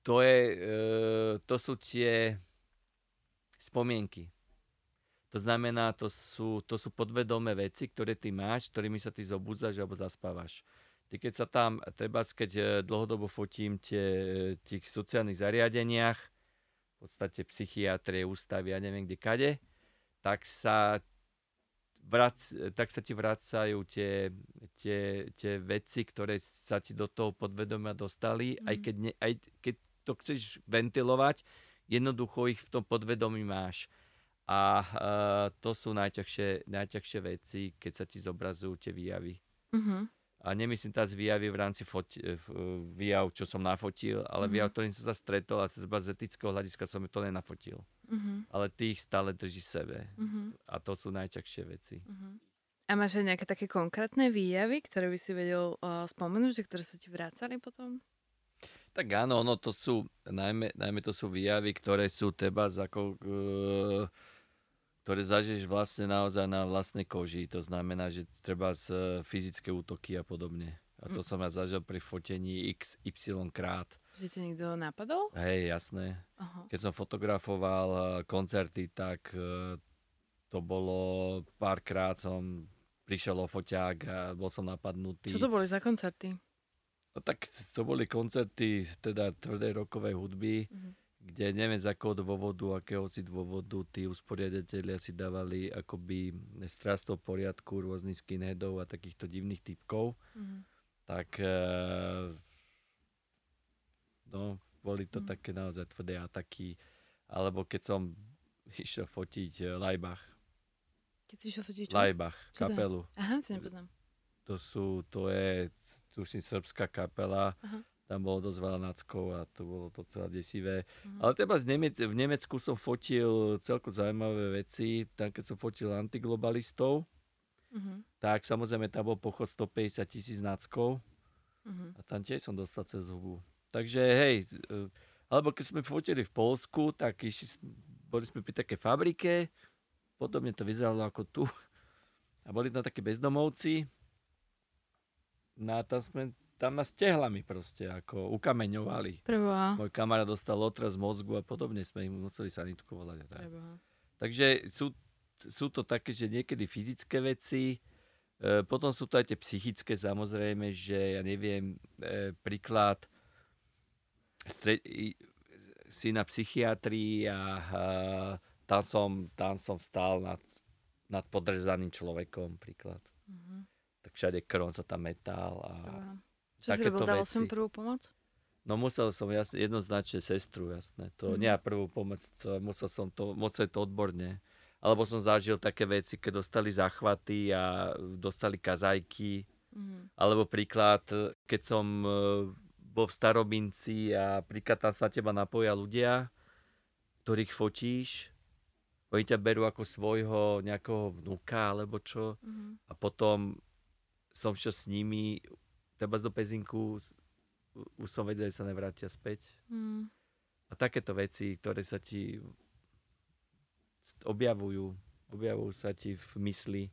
to, je, e, to sú tie spomienky. To znamená, to sú, to sú podvedomé veci, ktoré ty máš, ktorými sa ty zobudzaš alebo zaspávaš. Ty keď sa tam, treba keď e, dlhodobo fotím tie, tých sociálnych zariadeniach, v podstate psychiatrie, ústavy, ja neviem kde kade, tak sa, vrac, tak sa ti vracajú tie, tie, tie veci, ktoré sa ti do toho podvedomia dostali, mm. aj, keď ne, aj keď to chceš ventilovať, jednoducho ich v tom podvedomí máš. A uh, to sú najťažšie, najťažšie veci, keď sa ti zobrazujú tie výjavy. Mm-hmm. A nemyslím teraz výjavy v rámci foti- výjav, čo som nafotil, ale mm-hmm. výjav, ktorým som sa stretol a z etického hľadiska som to nenafotil. Mm-hmm. Ale ty ich stále držíš sebe. Mm-hmm. A to sú najťažšie veci. Mm-hmm. A máš aj nejaké také konkrétne výjavy, ktoré by si vedel uh, spomenúť, že ktoré sa ti vrácali potom? Tak áno, no to sú, najmä, najmä to sú výjavy, ktoré sú teba ako, uh, ktoré zažiješ vlastne naozaj na vlastnej koži. To znamená, že treba z uh, fyzické útoky a podobne. A to mm. som ja zažil pri fotení x, y krát. Že ťa niekto napadol? Hej, jasné. Uh-huh. Keď som fotografoval uh, koncerty, tak uh, to bolo párkrát som prišiel o foťák a bol som napadnutý. Čo to boli za koncerty? No tak to boli koncerty teda tvrdej rokovej hudby, mm-hmm. Kde neviem z akého dôvodu, akého si dôvodu tí usporiadatelia si dávali akoby strastov poriadku rôznych skinheadov a takýchto divných typkov. Mm-hmm. Tak eh, no, boli to mm-hmm. také naozaj tvrdé ataky. Alebo keď som išiel fotiť eh, Lajbach. Keď si išiel fotiť čo? Lajbach, kapelu. To? Aha, to nepoznám. To sú, to je tuším, srbská kapela. Aha. Tam bolo dosť veľa nackov a to bolo docela desivé. Uh-huh. Ale teda z Nemec- v Nemecku som fotil celko zaujímavé veci. Tam, keď som fotil antiglobalistov, uh-huh. tak samozrejme tam bol pochod 150 tisíc nackov. Uh-huh. A tam tiež som dostal cez hubu. Takže hej, e, alebo keď sme fotili v Polsku, tak išli, boli sme pri také fabrike, podobne to vyzeralo ako tu. A boli tam také bezdomovci, No a tam sme tam ma s tehlami proste ako ukameňovali. Preboha. Môj kamarát dostal otraz mozgu a podobne sme im museli sanitku volať. Tak. Takže sú, sú to také, že niekedy fyzické veci, e, potom sú to aj tie psychické samozrejme, že ja neviem, e, príklad stre- si na psychiatrii a, a tam, som, tam som stál nad, nad podrezaným človekom príklad. Mm-hmm tak všade krv sa tam metal a Čo si robil, dával som prvú pomoc? No musel som jas, jednoznačne sestru, jasné. To mm-hmm. nie prvú pomoc, to, musel som to, musel to odborne. Alebo som zažil také veci, keď dostali záchvaty a dostali kazajky. Mm-hmm. Alebo príklad, keď som e, bol v Starobinci a príklad tam sa teba napoja ľudia, ktorých fotíš, oni ťa berú ako svojho nejakého vnúka alebo čo. Mm-hmm. A potom som šiel s nimi, treba do Pezinku, už som vedel, že sa nevrátia späť. Mm. A takéto veci, ktoré sa ti objavujú, objavujú sa ti v mysli.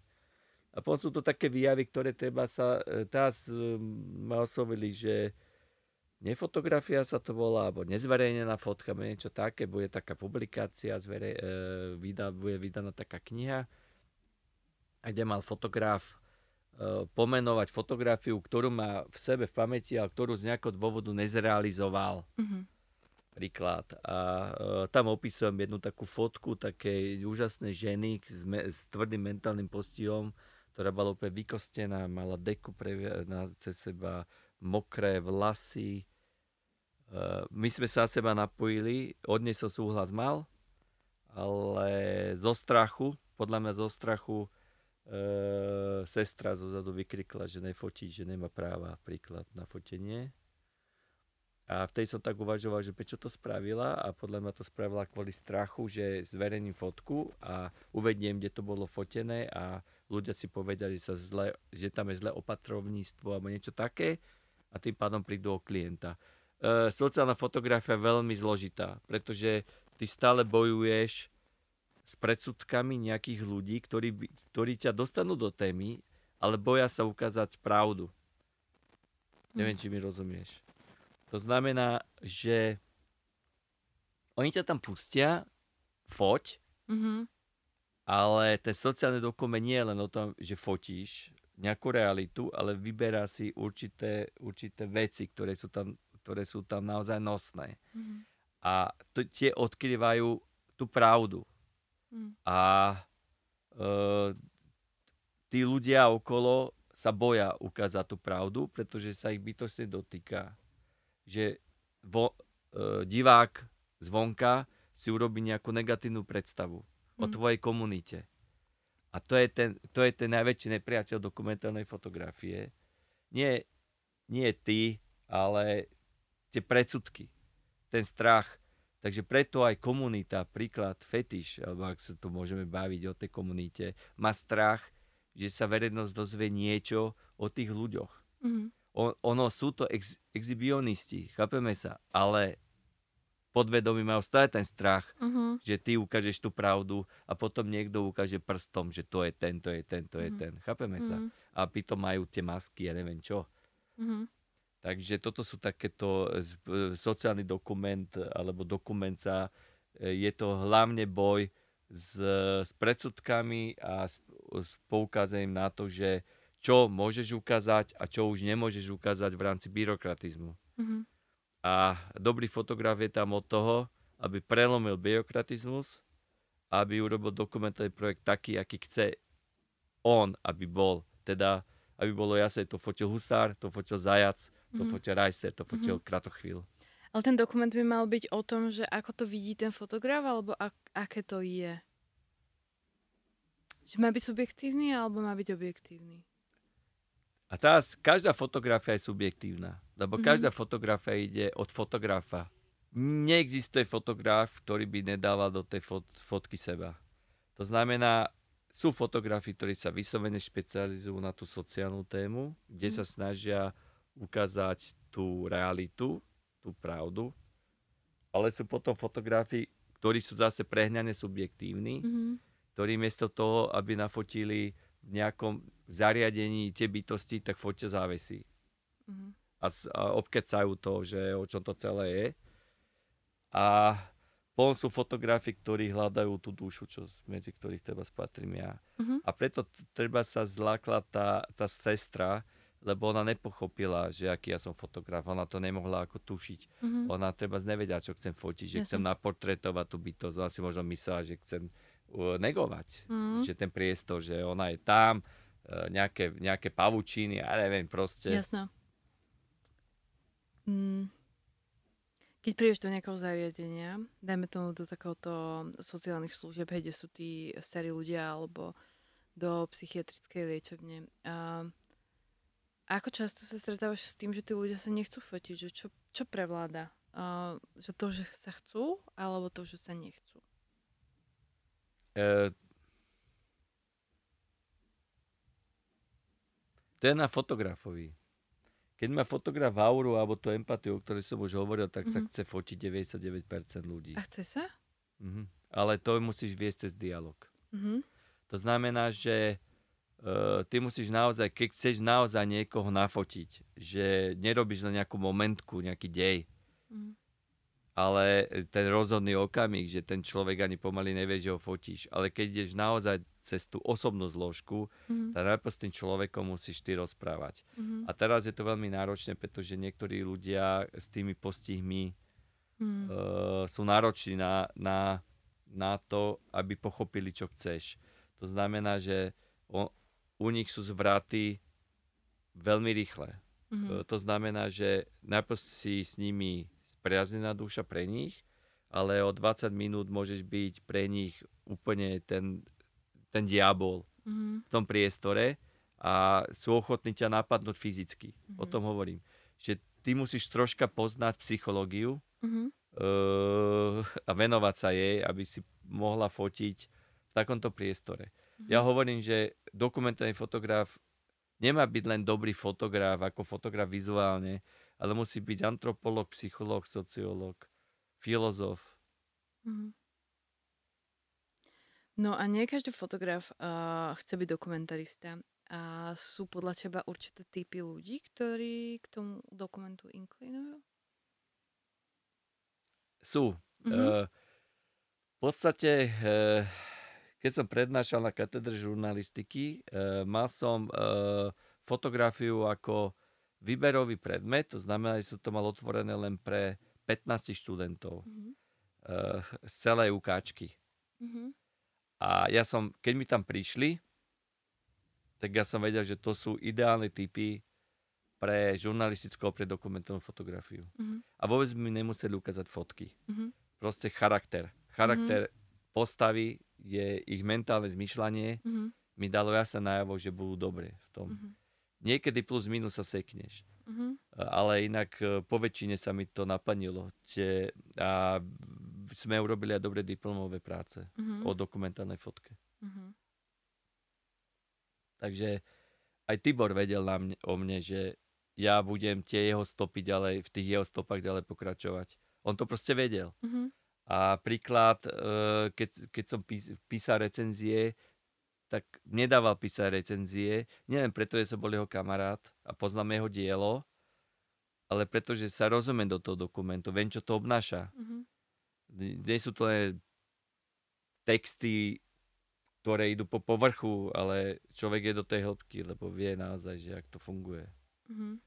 A potom sú to také výjavy, ktoré treba sa, e, teraz ma oslovili, že nefotografia sa to volá, alebo nezverejnená fotka, niečo také, bude taká publikácia, zvere, e, vyda, bude vydaná taká kniha, kde mal fotograf E, pomenovať fotografiu, ktorú má v sebe v pamäti, ale ktorú z nejakého dôvodu nezrealizoval. Mm-hmm. Príklad. A uh, tam opisujem jednu takú fotku takej úžasnej ženy s, me, s tvrdým mentálnym postihom, ktorá bola úplne vykostená, mala deku pre, na, cez seba, mokré vlasy. Uh, my sme sa seba napojili, od nej som súhlas mal, ale zo strachu, podľa mňa zo strachu sestra zozadu vykrikla, že nefotí, že nemá práva príklad na fotenie. A vtedy som tak uvažoval, že prečo to spravila a podľa mňa to spravila kvôli strachu, že zverejním fotku a uvediem, kde to bolo fotené a ľudia si povedali, že, sa zle, že tam je zlé opatrovníctvo alebo niečo také a tým pádom prídu o klienta. E, sociálna fotografia je veľmi zložitá, pretože ty stále bojuješ s predsudkami nejakých ľudí, ktorí, ktorí ťa dostanú do témy, ale boja sa ukázať pravdu. Neviem, hm. či mi rozumieš. To znamená, že oni ťa tam pustia, foť, mm-hmm. ale ten sociálny dokument nie je len o tom, že fotíš nejakú realitu, ale vyberá si určité, určité veci, ktoré sú tam, ktoré sú tam naozaj nosné. Mm-hmm. A to, tie odkrývajú tú pravdu. Mm. A e, tí ľudia okolo sa boja ukázať tú pravdu, pretože sa ich bytostne dotýka. Že vo, e, divák zvonka si urobí nejakú negatívnu predstavu mm. o tvojej komunite. A to je ten, to je ten najväčší nepriateľ dokumentárnej fotografie. Nie, nie ty, ale tie predsudky, ten strach, Takže preto aj komunita, príklad fetiš, alebo ak sa tu môžeme baviť o tej komunite, má strach, že sa verejnosť dozvie niečo o tých ľuďoch. Mm-hmm. O, ono sú to ex, exhibionisti, chápeme sa, ale podvedomí majú stále ten strach, mm-hmm. že ty ukážeš tú pravdu a potom niekto ukáže prstom, že to je ten, to je ten, to je mm-hmm. ten. Chápeme mm-hmm. sa? Mhm. A pritom majú tie masky, ja neviem čo. Mm-hmm. Takže toto sú takéto e, sociálny dokument alebo dokumenca. E, je to hlavne boj s, s predsudkami a s, s poukázaním na to, že čo môžeš ukázať a čo už nemôžeš ukázať v rámci byrokratizmu. Mm-hmm. A dobrý fotograf je tam od toho, aby prelomil byrokratizmus, aby urobil dokumentárny projekt taký, aký chce on, aby bol. Teda, aby bolo jasné, to fotil Husár, to fotil Zajac, to mm-hmm. fotil Reiser, to fotil mm-hmm. Kratochvíľ. Ale ten dokument by mal byť o tom, že ako to vidí ten fotograf, alebo ak- aké to je? Že má byť subjektívny, alebo má byť objektívny? A tá, každá fotografia je subjektívna, lebo mm-hmm. každá fotografia ide od fotografa. Neexistuje fotograf, ktorý by nedával do tej fot- fotky seba. To znamená, sú fotografi, ktorí sa vyslovene špecializujú na tú sociálnu tému, kde mm. sa snažia ukázať tú realitu, tú pravdu, ale sú potom fotografi, ktorí sú zase prehňane subjektívni, mm-hmm. ktorí miesto toho, aby nafotili v nejakom zariadení tie bytosti, tak fotia závesy. Mm-hmm. A, a obkecajú to, že o čom to celé je. A potom sú fotografi, ktorí hľadajú tú dušu, čo, medzi ktorých treba spatrím ja. Mm-hmm. A preto treba sa zlákla tá, tá sestra, lebo ona nepochopila, že aký ja som fotograf. Ona to nemohla ako tušiť. Mm-hmm. Ona treba nevedia, čo chcem fotiť, že ja chcem naportretovať tú bytosť. Ona si možno myslela, že chcem uh, negovať, mm-hmm. že ten priestor, že ona je tam, uh, nejaké, nejaké pavučiny, ja neviem, proste. Jasno. Mm. Keď prídeš do nejakého zariadenia, dajme tomu do takéhoto sociálnych služieb, kde sú tí starí ľudia, alebo do psychiatrickej liečebne, uh, ako často sa stretávaš s tým, že tí ľudia sa nechcú fotiť? Že čo, čo prevláda? Uh, že to, že sa chcú, alebo to, že sa nechcú? Uh, to je na fotografovi. Keď má fotograf auru alebo tú empatiu, o ktorej som už hovoril, tak mm-hmm. sa mhm. chce fotiť 99% ľudí. A chce sa? Mm-hmm. Ale to musíš viesť cez dialog. Mm-hmm. To znamená, že ty musíš naozaj, keď chceš naozaj niekoho nafotiť, že nerobíš na nejakú momentku, nejaký dej, mm. ale ten rozhodný okamih, že ten človek ani pomaly nevie, že ho fotíš. Ale keď ideš naozaj cez tú osobnú zložku, mm. tak najprv s tým človekom musíš ty rozprávať. Mm. A teraz je to veľmi náročné, pretože niektorí ľudia s tými postihmi mm. uh, sú nároční na, na, na to, aby pochopili, čo chceš. To znamená, že on, u nich sú zvraty veľmi rýchle. Mm-hmm. To znamená, že najprv si s nimi spriaznená duša pre nich, ale o 20 minút môžeš byť pre nich úplne ten, ten diabol. Mhm. v tom priestore a sú ochotní ťa napadnúť fyzicky. O Mhm. tom hovorím. Že ty musíš troška poznať psychológiu Mhm. uh, a venovať sa jej, aby si mohla fotiť v takomto priestore. Ja hovorím, že dokumentárny fotograf nemá byť len dobrý fotograf, ako fotograf vizuálne, ale musí byť antropolog, psychológ, sociológ, filozof. Mhm. No a nie každý fotograf uh, chce byť dokumentarista. A sú podľa teba určité typy ľudí, ktorí k tomu dokumentu inklinujú? Sú. Mhm. Uh, v podstate, uh, keď som prednášal na katedre žurnalistiky, uh, mal som uh, fotografiu ako výberový predmet, to znamená, že som to mal otvorené len pre 15 študentov Mhm. uh, z celej ukáčky. Mhm. A ja som, keď mi tam prišli, tak ja som vedel, že to sú ideálne typy pre žurnalistickú a pre dokumentárnu fotografiu. Mhm. A vôbec mi nemuseli ukázať fotky. Mhm. Proste charakter. Charakter postavy je ich mentálne zmyšľanie, Mhm. mi dalo jasne najavo, že budú dobre v tom. Mhm. Niekedy plus minus sa sekneš. Mhm. Ale inak e, po väčšine sa mi to naplnilo. Čiže, a sme urobili aj dobré diplomové práce Mhm. o dokumentárnej fotke. Mhm. Takže aj Tibor vedel na mne, o mne, že ja budem tie jeho stopy ďalej, v tých jeho stopách ďalej pokračovať. On to proste vedel. Mhm. A príklad, e, keď, keď som pís, písal recenzie, tak nedával písať recenzie, nielen preto, že som bol jeho kamarát a poznám jeho dielo, ale preto, že sa rozumiem do toho dokumentu, viem, čo to obnáša. Mhm. Nie sú to len texty, ktoré idú po povrchu, ale človek je do tej hĺbky, lebo vie naozaj, že ak to funguje. Mhm.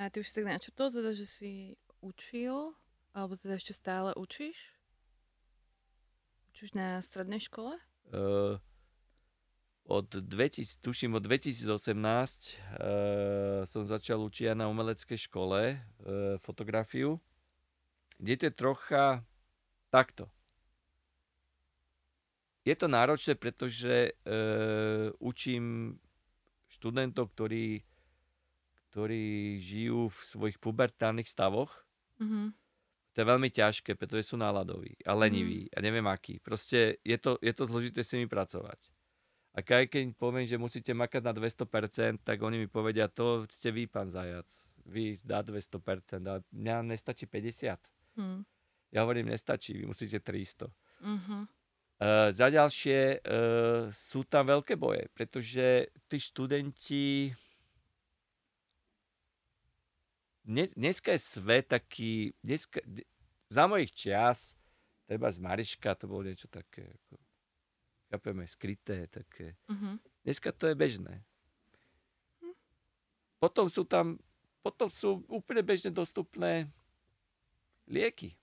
A ty už si tak načrtol, teda, že si učil, alebo teda ešte stále učíš? Učíš na strednej škole? Uh, od 2000, tuším od 2018 uh, som začal učiť na umeleckej škole uh, fotografiu, kde to je trocha takto. Je to náročné, pretože uh, učím študentov, ktorí, ktorí žijú v svojich pubertálnych stavoch. Mhm. To je veľmi ťažké, pretože sú náladoví a leniví a neviem aký. Proste je to, je to zložité s nimi pracovať. A keď, poviem, že musíte makať na 200%, tak oni mi povedia, to ste vy, pán Zajac. Vy dá 200%, a mňa nestačí 50. Mhm. Ja hovorím, nestačí, vy musíte 300. Mhm. Uh, za ďalšie uh, sú tam veľké boje, pretože tí študenti... Dnes, dneska je svet taký... Dneska, za mojich čias, treba z Mariška, to bolo niečo také, ako, chápeme, skryté, také. Mhm. Dneska to je bežné. Potom sú tam, potom sú úplne bežne dostupné lieky.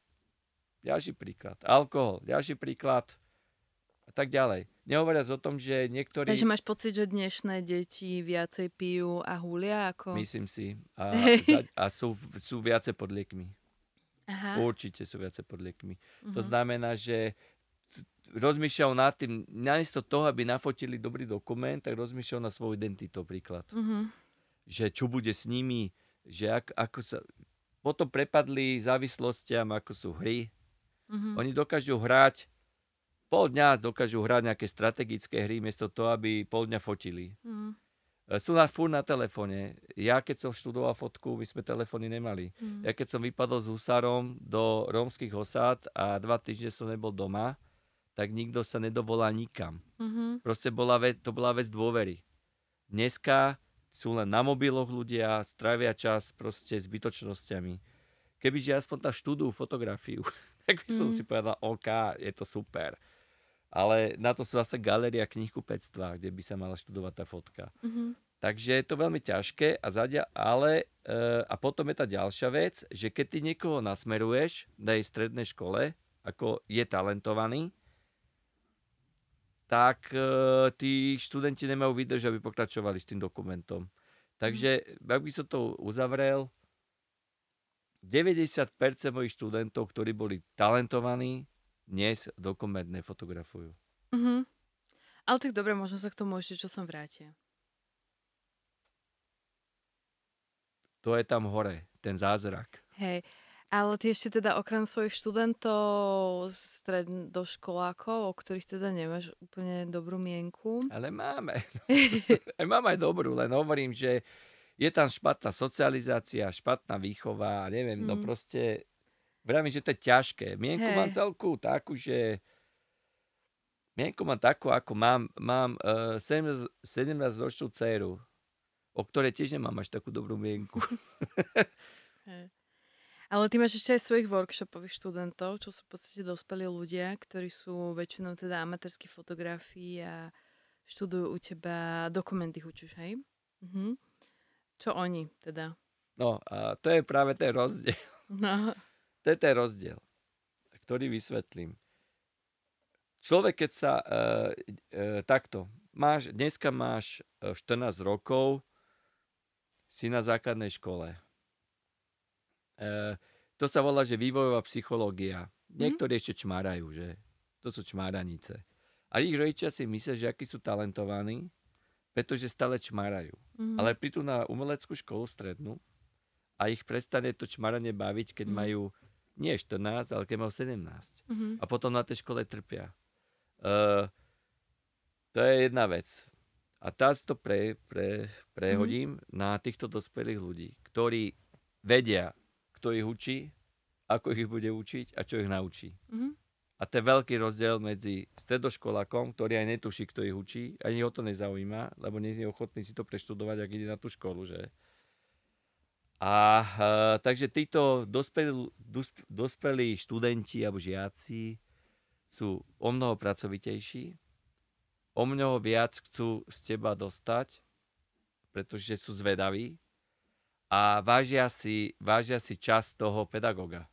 Ďalší príklad. Alkohol. Ďalší príklad. A tak ďalej. Nehovoriac o tom, že niektorí... Takže máš pocit, že dnešné deti viacej pijú a hulia ako... Myslím si. A, [laughs] za, a sú, sú viacej pod liekmi. Aha. Určite sú viacej pod liekmi. To Mhm. znamená, že rozmýšľal nad tým, namiesto toho, aby nafotili dobrý dokument, tak rozmýšľal na svoju identitu príklad. Mhm. Že čo bude s nimi, že ak, ako sa... Potom prepadli závislostiam, ako sú hry. Mhm. Oni dokážu hrať, pol dňa dokážu hrať nejaké strategické hry, miesto toho, aby pol dňa fotili. Mhm. E, Sú na furt na telefóne. Ja keď som študoval fotku, my sme telefóny nemali. Mhm. Ja keď som vypadol s husárom do rómskych osád a dva týždne som nebol doma, tak nikto sa nedovolal nikam. Mhm. Proste bola vec, to bola vec dôvery. Dneska sú len na mobiloch ľudia, strávia čas proste zbytočnosťami. Kebyže aspoň tá študujú fotografiu, [laughs] tak by som Mm. si povedal, OK, je to super. Ale na to sú zase galéria knihkupectva, kde by sa mala študovať tá fotka. Mhm. Takže je to veľmi ťažké, a zadia, ale e, a potom je tá ďalšia vec, že keď ty niekoho nasmeruješ na jej strednej škole, ako je talentovaný, tak e, tí študenti nemajú výdrž, aby pokračovali s tým dokumentom. Takže, ak by som to uzavrel, 90% mojich študentov, ktorí boli talentovaní, dnes dokument nefotografujú. Mhm. Ale tak dobre, možno sa k tomu ešte čo som vrátia. To je tam hore, ten zázrak. Hej, ale ty ešte teda okrem svojich študentov, stredoškolákov, o ktorých teda nemáš úplne dobrú mienku. Ale máme. [laughs] aj mám aj dobrú, len hovorím, že je tam špatná socializácia, špatná výchova, neviem, mm. no proste, vravím, že to je ťažké. Mienku hey. mám celku takú, že mienku mám takú, ako mám, mám uh, 17, 17 ročnú dceru, o ktorej tiež nemám až takú dobrú mienku. [laughs] Ale ty máš ešte aj svojich workshopových študentov, čo sú v podstate dospelí ľudia, ktorí sú väčšinou teda amatérskí fotografii a študujú u teba, dokumenty učíš, hej? Mhm. Čo oni teda? No, a to je práve ten rozdiel. No. To je ten rozdiel, ktorý vysvetlím. Človek, keď sa e, e, takto, máš, dneska máš 14 rokov, si na základnej škole. E, to sa volá, že vývojová psychológia. Mhm. Niektorí mm. ešte čmárajú, že to sú čmáranice. A ich rodičia si myslia, že akí sú talentovaní, pretože stále čmárajú. Mm. Ale prídu na umeleckú školu strednú a ich prestane to čmaranie baviť, keď mm. majú nie 14, ale keď majú 17. Mm-hmm. A potom na tej škole trpia. Uh, to je jedna vec. A teraz to pre, pre, prehodím mm-hmm. na týchto dospelých ľudí, ktorí vedia, kto ich učí, ako ich bude učiť a čo ich naučí. Mm-hmm. A to je veľký rozdiel medzi stredoškolákom, ktorý aj netuší, kto ich učí, ani ho to nezaujíma, lebo nie je ochotný si to preštudovať, ak ide na tú školu, že? A uh, takže títo dospelí, dospelí študenti alebo žiaci sú o mnoho pracovitejší, o mnoho viac chcú z teba dostať, pretože sú zvedaví a vážia si, vážia si čas toho pedagoga.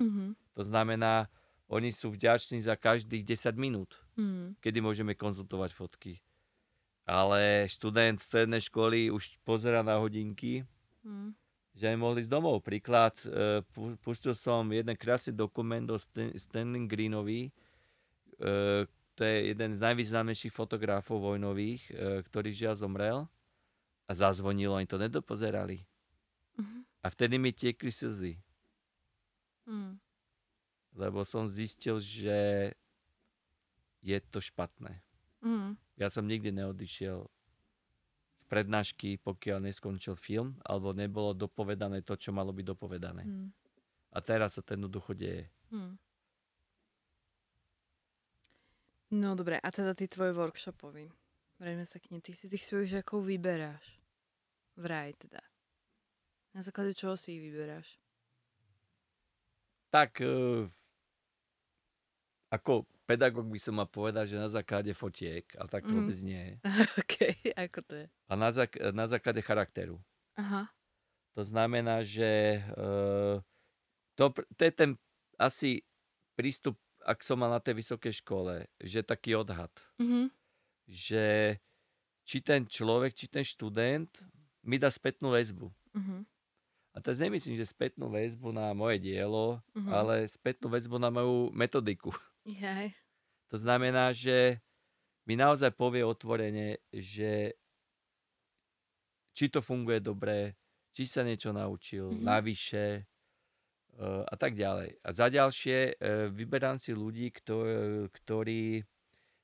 Mm-hmm. To znamená, oni sú vďační za každých 10 minút, mm. kedy môžeme konzultovať fotky. Ale študent strednej školy už pozera na hodinky, mm. Že aj mohli ísť domov. Príklad, e, pustil som jeden krásny dokument o Stanley Greenovi, e, to je jeden z najvýznamnejších fotografov vojnových, e, ktorý žiaľ zomrel a zazvonilo, oni to nedopozerali. Uh-huh. A vtedy mi tiekli slzy. Uh-huh. Lebo som zistil, že je to špatné. Uh-huh. Ja som nikdy neodišiel prednášky, pokiaľ neskončil film, alebo nebolo dopovedané to, čo malo byť dopovedané. Uh-huh. A teraz sa to jednoducho deje. Uh-huh. No dobre, a teda ty tvoj workshopový. Vrejme sa k nej. Ty si tých svojich žiakov vyberáš. Vraj teda. Na základe čoho si ich vyberáš? Tak, uh, ako pedagóg by som mal povedať, že na základe fotiek, ale tak to mm. vôbec nie je. [laughs] OK, ako to je? A na, zák- na základe charakteru. Aha. To znamená, že uh, to, to je ten asi prístup ak som mal na tej vysokej škole, že taký odhad, mm-hmm. že či ten človek, či ten študent mi dá spätnú väzbu. Mm-hmm. A teraz nemyslím, že spätnú väzbu na moje dielo, mm-hmm. ale spätnú väzbu na moju metodiku. Yeah. To znamená, že mi naozaj povie otvorene, že či to funguje dobre, či sa niečo naučil, mm-hmm. navyše, a tak ďalej. A za ďalšie e, vyberám si ľudí, ktorí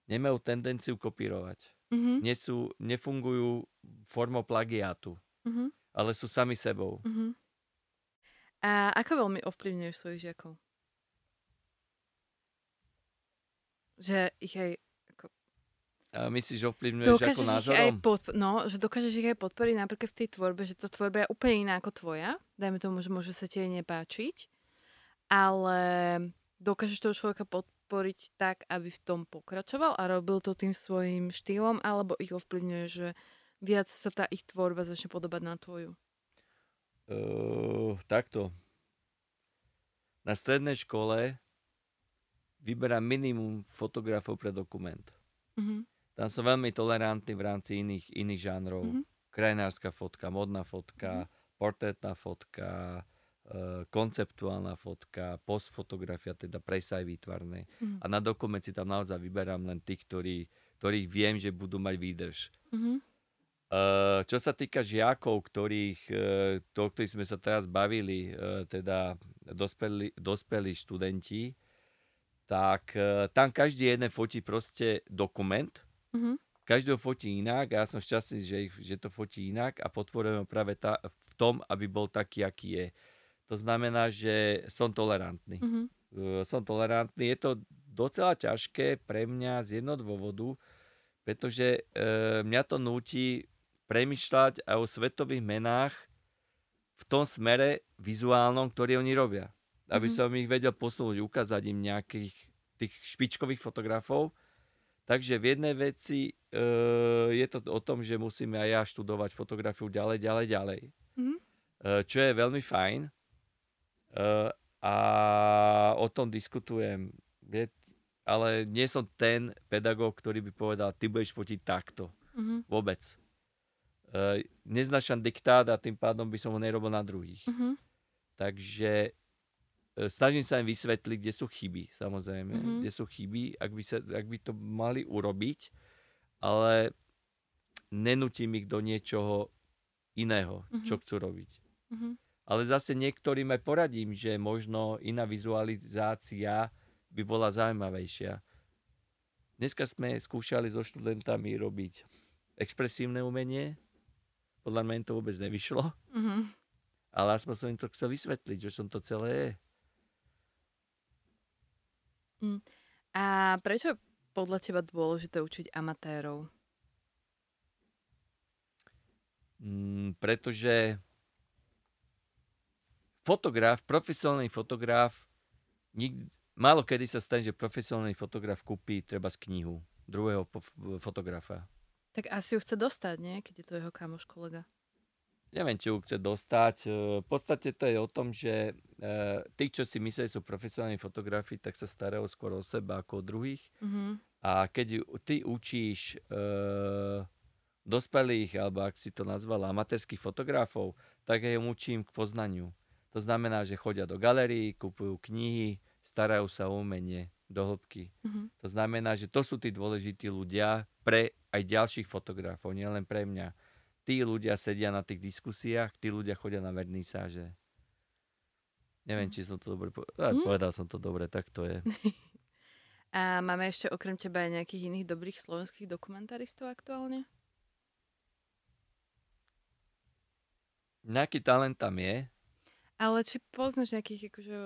nemajú tendenciu kopírovať. Mm-hmm. Nie sú, nefungujú formou plagiátu, mm-hmm. ale sú sami sebou. Mm-hmm. A ako veľmi ovplyvňuješ svojich žiakov? Že ich aj a myslíš, že ovplyvňuješ ako názorom? Aj podp- no, že dokážeš ich aj podporiť napríklad v tej tvorbe, že tá tvorba je úplne iná ako tvoja. Dajme tomu, že môže sa ti aj nepáčiť. Ale dokážeš toho človeka podporiť tak, aby v tom pokračoval a robil to tým svojim štýlom, alebo ich ovplyvňuje, že viac sa tá ich tvorba začne podobať na tvoju? Uh, takto. Na strednej škole vyberám minimum fotografov pre dokument. Uh-huh. Tam som veľmi tolerantný v rámci iných, iných žánrov. Mm-hmm. Krajinárska fotka, modná fotka, mm-hmm. portrétna fotka, e, konceptuálna fotka, postfotografia, teda presaj výtvarné. Mm-hmm. A na dokument si tam naozaj vyberám len tých, ktorí, ktorých viem, že budú mať výdrž. Mhm. Uh, čo sa týka žiakov, ktorých, uh, to, ktorých sme sa teraz bavili, uh, teda dospelí, dospelí študenti, tak uh, tam každý jeden fotí proste dokument, Mhm. každý ho fotí inak a ja som šťastný, že, ich, že to fotí inak a podporujem ho práve tá, v tom, aby bol taký, aký je. To znamená, že som tolerantný. Mhm. Uh, som tolerantný. Je to docela ťažké pre mňa z jedného dôvodu, pretože uh, mňa to núti premyšľať aj o svetových menách v tom smere vizuálnom, ktorý oni robia. Aby Mhm. som ich vedel posunúť, ukázať im nejakých tých špičkových fotografov. Takže v jednej veci e, je to o tom, že musíme aj ja študovať fotografiu ďalej, ďalej, ďalej. Mhm. E, čo je veľmi fajn. E, a o tom diskutujem. Je, ale nie som ten pedagóg, ktorý by povedal, ty budeš fotiť takto. Mhm. Vôbec. Uh, neznašam diktát a tým pádom by som ho nerobil na druhých. Mhm. Takže snažím sa im vysvetliť, kde sú chyby, samozrejme. Mhm. Kde sú chyby, ak by, sa, ak by to mali urobiť, ale nenutím ich do niečoho iného, Mhm. čo chcú robiť. Mhm. Ale zase niektorým aj poradím, že možno iná vizualizácia by bola zaujímavejšia. Dneska sme skúšali so študentami robiť expresívne umenie. Podľa mňa im to vôbec nevyšlo, Mhm. ale aspoň som im to chcel vysvetliť, že som to celé je. A prečo je podľa teba dôležité učiť amatérov? Mm, pretože fotograf, profesionálny fotograf, nik, málo kedy sa stane, že profesionálny fotograf kúpi treba z knihu druhého fotografa. Tak asi ju chce dostať, nie? Keď je to jeho kamoš kolega. Neviem, či ju chce dostať. E, V podstate to je o tom, že e, tí, čo si myslí, sú profesionálni fotografi, tak sa starajú skôr o seba ako o druhých. Mhm. A keď ty učíš e, dospelých, alebo ak si to nazval, amatérských fotografov, tak ja im učím k poznaniu. To znamená, že chodia do galérií, kupujú knihy, starajú sa o umenie do hĺbky. Mhm. To znamená, že to sú tí dôležití ľudia pre aj ďalších fotografov, nielen pre mňa. Tí ľudia sedia na tých diskusiách, tí ľudia chodia na vernisáže. Neviem, či som to dobre povedal. Mm. Povedal som to dobre, tak to je. [laughs] A máme ešte okrem teba aj nejakých iných dobrých slovenských dokumentaristov aktuálne? Nejaký talent tam je. Ale či poznáš nejakých, akože,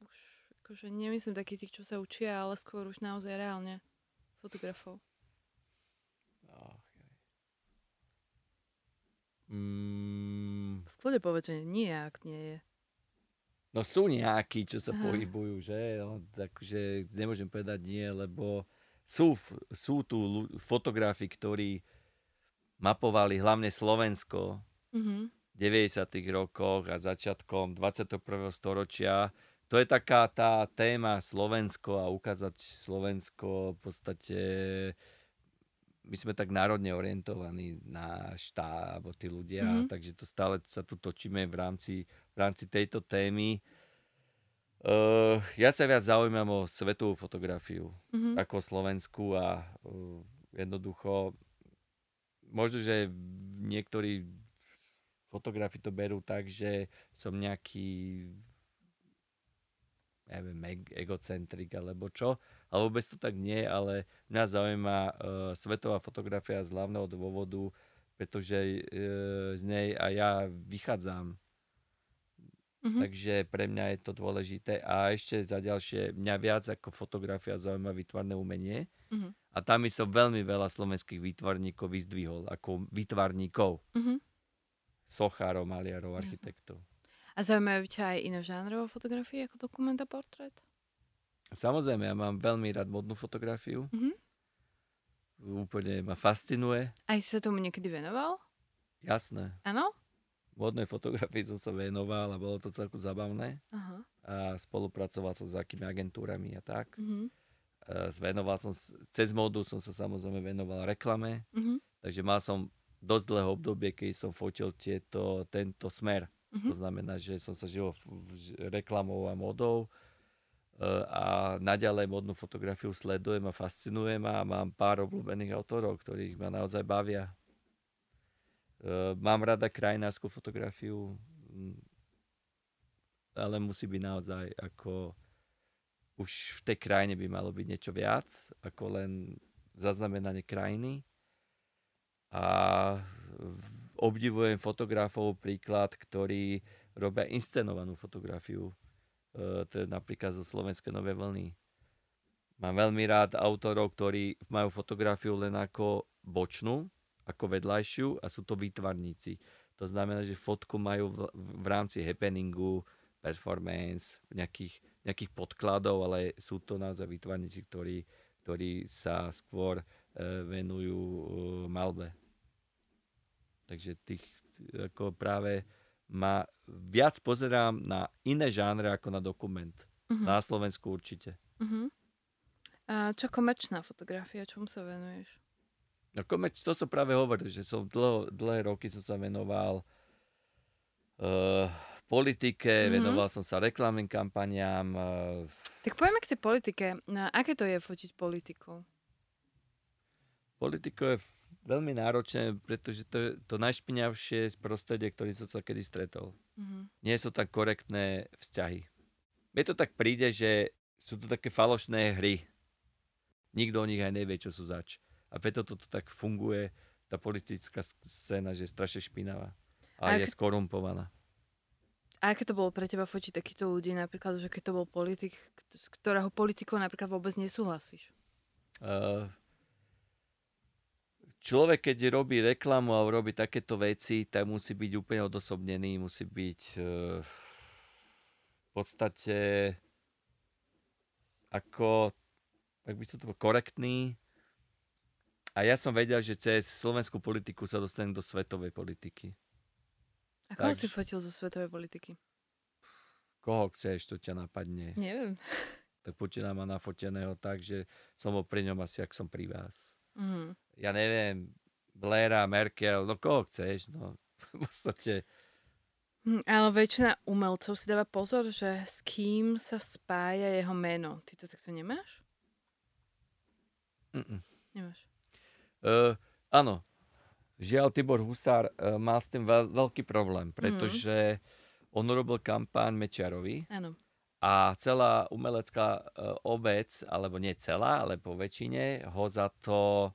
už, akože nemyslím takých tých, čo sa učia, ale skôr už naozaj reálne fotografov. Mm, V kľude povedz, že nie, ak nie je. no sú nejakí, čo sa Aha. pohybujú, že? No, takže nemôžem povedať nie, lebo sú, sú tu fotografi, ktorí mapovali hlavne Slovensko Mhm. v 90. rokoch a začiatkom 21. storočia. To je taká tá téma Slovensko a ukázať Slovensko v podstate my sme tak národne orientovaní na štát, alebo tí ľudia, Mhm. mm-hmm. takže to stále sa tu točíme v rámci, v rámci tejto témy. Uh, ja sa viac zaujímam o svetovú fotografiu Mhm. ako Slovensku a uh, jednoducho možno, že niektorí fotografi to berú tak, že som nejaký neviem, eg- egocentrik alebo čo, ale vôbec to tak nie, ale mňa zaujíma uh, svetová fotografia z hlavného dôvodu, pretože uh, z nej a ja vychádzam Mhm. Takže pre mňa je to dôležité. A ešte za ďalšie, mňa viac ako fotografia zaujíma výtvarné umenie. Mhm. A tam som veľmi veľa slovenských výtvarníkov vyzdvihol, ako výtvarníkov, Mhm. sochárov, maliarov, architektov. A zaujímajú ťa aj iné žánrové fotografie ako dokument a portrét? Samozrejme, ja mám veľmi rád modnú fotografiu. Mhm. Úplne ma fascinuje. Aj sa tomu niekedy venoval? Jasné. Áno? Modnej fotografii som sa venoval a bolo to celku zabavné. Aha. A spolupracoval som s akými agentúrami a tak. Mhm. E, Venoval som, cez modu som sa samozrejme venoval reklame. Mhm. Takže mal som dosť dlhé obdobie, keď som fotil tieto, tento smer. Mhm. To znamená, že som sa žil v, v, reklamou a modou. A naďalej modnú fotografiu sledujem a fascinuje ma a mám pár obľúbených autorov, ktorých ma naozaj bavia. Mám rada krajinárskú fotografiu, ale musí byť naozaj ako už v tej krajine by malo byť niečo viac ako len zaznamenanie krajiny. A obdivujem fotografov príklad, ktorí robia inscenovanú fotografiu. E, to je napríklad zo Slovenskej Nové vlny. Mám veľmi rád autorov, ktorí majú fotografiu len ako bočnú, ako vedľajšiu a sú to výtvarníci. To znamená, že fotku majú v, v rámci happeningu, performance, nejakých nejakých podkladov, ale sú to naozaj výtvarníci, ktorí, ktorí sa skôr e, venujú e, malbe. Takže tých ako práve ma viac pozerám na iné žánre ako na dokument. Uh-huh. Na Slovensku určite. Uh-huh. A čo komerčná fotografia, čomu sa venuješ? No komerč, to som práve hovoril, že som dlho, dlhé roky som sa venoval uh, politike, mm-hmm. venoval som sa reklamným kampaniám. Eh, tak poďme k tej politike. Aké to je fotiť politiku? Politiko je veľmi náročné, pretože to je to najšpinavšie z prostredie, ktorý som sa kedy stretol. Mm-hmm. Nie sú tak korektné vzťahy. Mne to tak príde, že sú to také falošné hry. Nikto o nich aj nevie, čo sú zač. A preto toto tak funguje, tá politická scéna, že je strašne špinavá. A, a je ak... skorumpovaná. A aké to bolo pre teba fotiť takýchto ľudí, napríklad, že keď to bol politik, z ktorého politikou napríklad vôbec nesúhlasíš? Uh, človek, keď robí reklamu a robí takéto veci, tak musí byť úplne odosobnený, musí byť uh, v podstate ako, tak by som to bol, korektný. A ja som vedel, že cez slovenskú politiku sa dostanem do svetovej politiky. A koho tak, si fotil zo svetovej politiky? Koho chceš, to ťa napadne. Neviem. Tak Putina má nafoteného tak, že som bol pri ňom asi, ak som pri vás. Mm. Ja neviem, Blaira, Merkel, no koho chceš, no [laughs] v podstate. Hm, ale väčšina umelcov si dáva pozor, že s kým sa spája jeho meno. Ty to takto nemáš? Mm-mm. Nemáš. Uh, áno, Žiaľ, Tibor Husár uh, mal s tým veľ, veľký problém, pretože mm. on urobil kampán Mečiarovi. Áno. A celá umelecká uh, obec, alebo nie celá, ale po väčšine, ho za to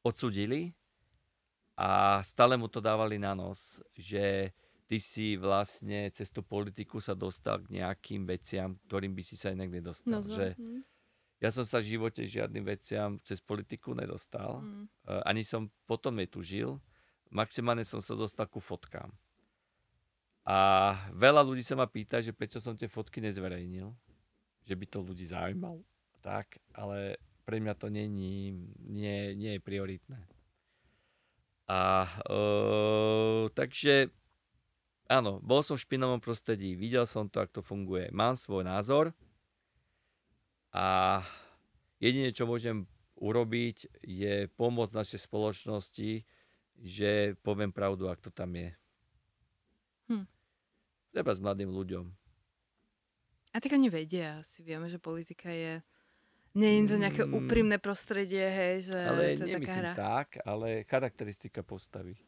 odsudili a stále mu to dávali na nos, že ty si vlastne cez tú politiku sa dostal k nejakým veciam, ktorým by si sa inak nedostal. No, že, hm. Ja som sa v živote žiadnym veciam cez politiku nedostal. Mm. Uh, ani som potom netužil. Maximálne som sa dostal ku fotkám. A veľa ľudí sa ma pýta, že prečo som tie fotky nezverejnil. Že by to ľudí zaujímalo. Tak, ale pre mňa to není, nie, nie je prioritné. A uh, takže áno, bol som v špinavom prostredí, videl som to, ako to funguje. Mám svoj názor, a jedine, čo môžem urobiť, je pomôcť našej spoločnosti, že poviem pravdu, ak to tam je. Hm. Treba s mladým ľuďom. A tak oni vedia, si vieme, že politika je... Nie je to nejaké mm. úprimné prostredie, hej, že ale to je nemyslím taká hra. tak, ale charakteristika postavy.